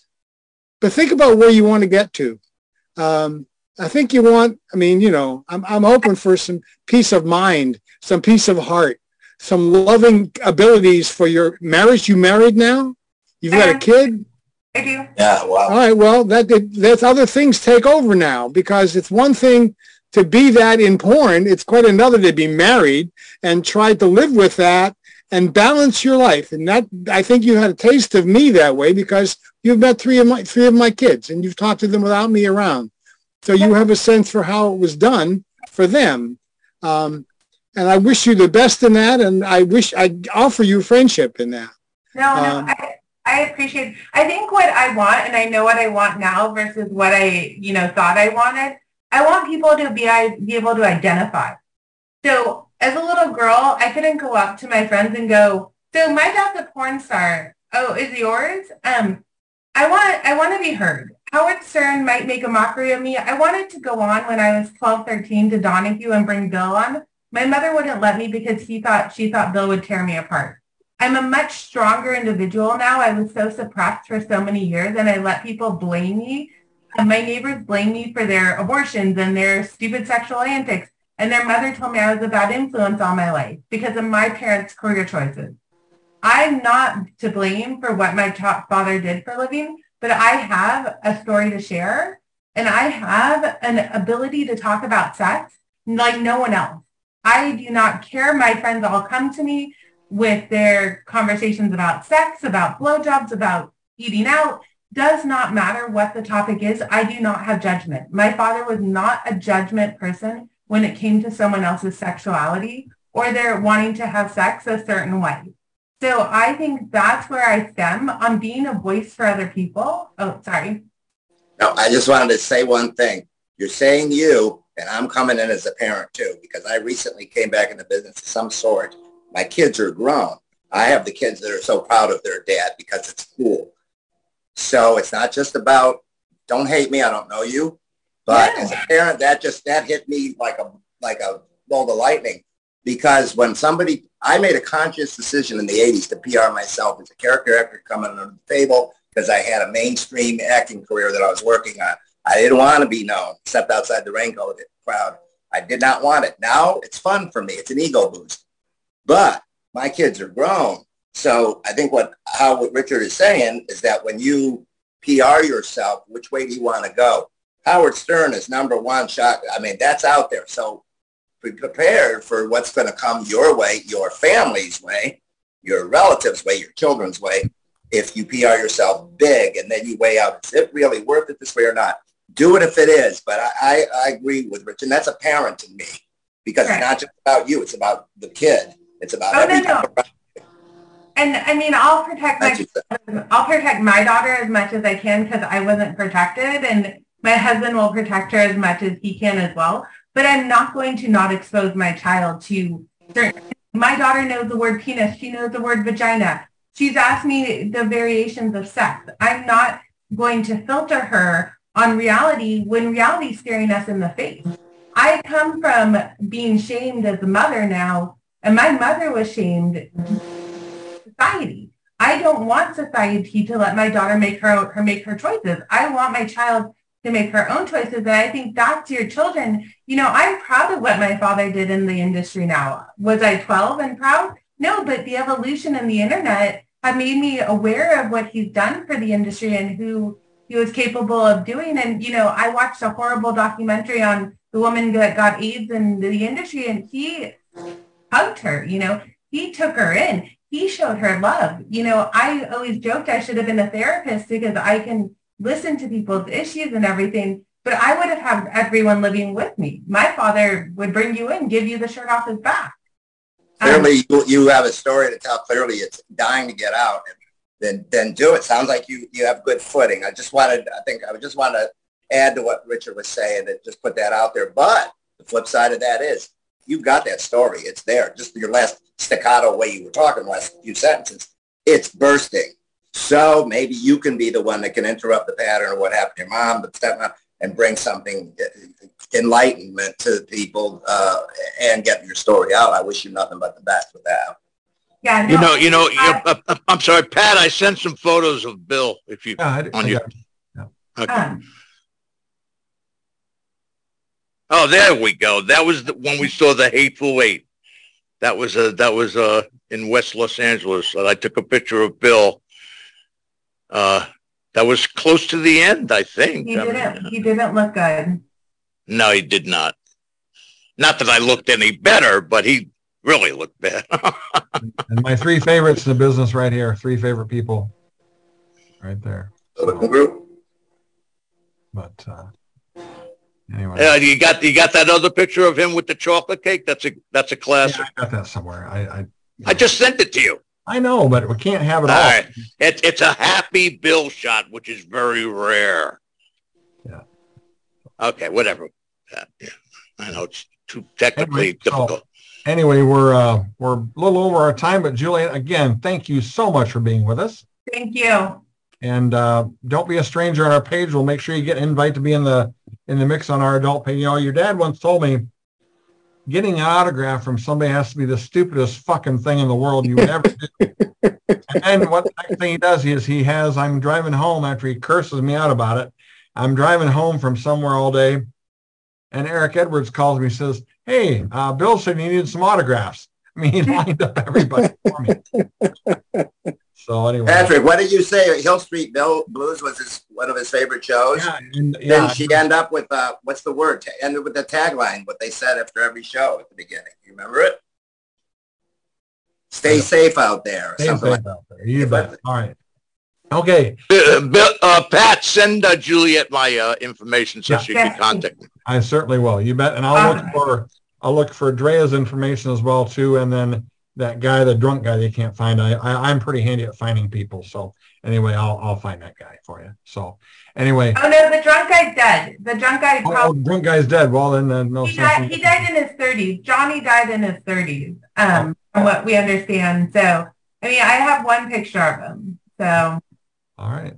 Speaker 8: But think about where you want to get to. Um, i think you want i mean you know I'm, I'm hoping for some peace of mind some peace of heart some loving abilities for your marriage. You married now? You've got a kid?
Speaker 2: I do.
Speaker 7: Yeah, wow.
Speaker 8: All right, well, that, that that's other things take over now because it's one thing to be that in porn, it's quite another to be married and try to live with that and balance your life. And that I think you had a taste of me that way because you've met three of my three of my kids and you've talked to them without me around. So you have a sense for how it was done for them. Um, and I wish you the best in that. And I wish I'd offer you friendship in that.
Speaker 2: No, no, um, I, I appreciate, I think what I want, and I know what I want now versus what I, you know, thought I wanted I want people to be, be able to identify. So as a little girl, I couldn't go up to my friends and go, so my dad's a porn star. Oh, is yours? Um, I want, I want to be heard. Howard Stern might make a mockery of me. I wanted to go on when I was 12, 13 to Donahue and bring Bill on. My mother wouldn't let me because he thought, she thought Bill would tear me apart. I'm a much stronger individual now. I was so suppressed for so many years and I let people blame me my neighbors blame me for their abortions and their stupid sexual antics. And their mother told me I was a bad influence all my life because of my parents' career choices. I'm not to blame for what my father did for a living, but I have a story to share and I have an ability to talk about sex like no one else. I do not care. My friends all come to me with their conversations about sex, about blowjobs, about eating out does not matter what the topic is. I do not have judgment. My father was not a judgment person when it came to someone else's sexuality or their wanting to have sex a certain way. So I think that's where I stem on being a voice for other people. Oh, sorry.
Speaker 7: No, I just wanted to say one thing. You're saying you, and I'm coming in as a parent too, because I recently came back in the business of some sort. My kids are grown. I have the kids that are so proud of their dad because it's cool. So it's not just about don't hate me, I don't know you. But yeah. as a parent, that just that hit me like a like a bolt of lightning. Because when somebody I made a conscious decision in the 80s to PR myself as a character actor coming on the table because I had a mainstream acting career that I was working on. I didn't want to be known except outside the raincoat crowd. I did not want it. Now it's fun for me. It's an ego boost. But my kids are grown so I think what how what Richard is saying is that when you PR yourself, which way do you want to go? Howard Stern is number one shot. I mean, that's out there. So be prepared for what's going to come your way, your family's way, your relatives' way, your children's way. If you PR yourself big and then you weigh out, is it really worth it this way or not? Do it if it is. But I, I, I agree with Rich, and that's apparent to me because right. it's not just about you; it's about the kid. It's about oh, every no, no.
Speaker 2: And I mean, I'll protect my I'll protect my daughter as much as I can because I wasn't protected, and my husband will protect her as much as he can as well. But I'm not going to not expose my child to certain. My daughter knows the word penis. She knows the word vagina. She's asked me the variations of sex. I'm not going to filter her on reality when reality is staring us in the face. I come from being shamed as a mother now, and my mother was shamed society. I don't want society to let my daughter make her, her make her choices. I want my child to make her own choices. And I think that's your children. You know, I'm proud of what my father did in the industry now. Was I 12 and proud? No, but the evolution in the internet have made me aware of what he's done for the industry and who he was capable of doing. And, you know, I watched a horrible documentary on the woman that got AIDS in the industry and he hugged her, you know, he took her in he showed her love. You know, I always joked I should have been a therapist because I can listen to people's issues and everything, but I would have had everyone living with me. My father would bring you in, give you the shirt off his back.
Speaker 7: Clearly, um, you, you have a story to tell. Clearly, it's dying to get out. Then, then do it. Sounds like you you have good footing. I just wanted, I think, I just want to add to what Richard was saying and just put that out there. But the flip side of that is you've got that story. It's there. Just your last staccato way you were talking, the last few sentences. It's bursting. So maybe you can be the one that can interrupt the pattern of what happened to your mom, the stepmom, and bring something uh, enlightenment to people uh, and get your story out. I wish you nothing but the best with that.
Speaker 3: Yeah, no, you know, you know. Uh, uh, I'm sorry, Pat. I sent some photos of Bill. If you yeah, I, on I your, yeah. okay. Um, Oh, there we go. That was the, when we saw the Hateful Eight. That was uh, that was uh, in West Los Angeles. I took a picture of Bill. Uh, that was close to the end, I think.
Speaker 2: He didn't. Mean, he didn't look good.
Speaker 3: No, he did not. Not that I looked any better, but he really looked bad.
Speaker 1: and my three favorites in the business right here. Three favorite people, right there. But uh,
Speaker 3: Anyway, yeah, you got you got that other picture of him with the chocolate cake. That's a that's a classic.
Speaker 1: Yeah, I got that somewhere. I I,
Speaker 3: I just sent it to you.
Speaker 1: I know, but we can't have it all. all. Right.
Speaker 3: It's it's a happy Bill shot, which is very rare.
Speaker 1: Yeah.
Speaker 3: Okay, whatever. Uh, yeah, I know it's too technically anyway, difficult. So,
Speaker 1: anyway, we're uh, we're a little over our time, but Juliette, again, thank you so much for being with us.
Speaker 2: Thank you.
Speaker 1: And uh, don't be a stranger on our page. We'll make sure you get an invite to be in the in the mix on our adult know, your dad once told me getting an autograph from somebody has to be the stupidest fucking thing in the world you ever do. and then what the next thing he does is he has, I'm driving home after he curses me out about it. I'm driving home from somewhere all day. And Eric Edwards calls me, says, Hey, uh, Bill said you needed some autographs. I mean, he lined up everybody for me. So anyway,
Speaker 7: Patrick, what did you say? Hill Street Blues was his one of his favorite shows. Yeah, and, yeah. Then she end up with uh, what's the word? Ended with the tagline, what they said after every show at the beginning. You remember it? Stay safe out there. Stay safe like out
Speaker 1: there. You bet. All right. Okay.
Speaker 3: Uh, uh, Pat, send uh, Juliette my uh, information so yeah. she can contact me.
Speaker 1: I certainly will. You bet. And I'll look for I'll look for Drea's information as well too, and then that guy, the drunk guy they can't find. I, I am pretty handy at finding people. So anyway, I'll I'll find that guy for you. So anyway.
Speaker 2: Oh no, the drunk guy's dead. The drunk guy.
Speaker 1: Oh, probably, drunk guy's dead. Well then, uh, no.
Speaker 2: He died, he died in his 30s. Johnny died in his 30s. Um, oh. from what we understand. So I mean, I have one picture of him. So.
Speaker 1: All right.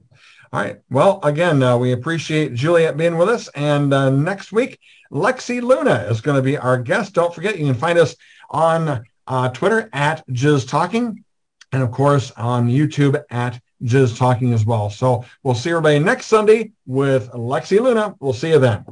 Speaker 1: All right. Well, again, uh, we appreciate Juliette being with us. And uh, next week, Lexi Luna is going to be our guest. Don't forget, you can find us on uh, Twitter at Jizz Talking, and of course on YouTube at Jizz Talking as well. So we'll see everybody next Sunday with Lexi Luna. We'll see you then.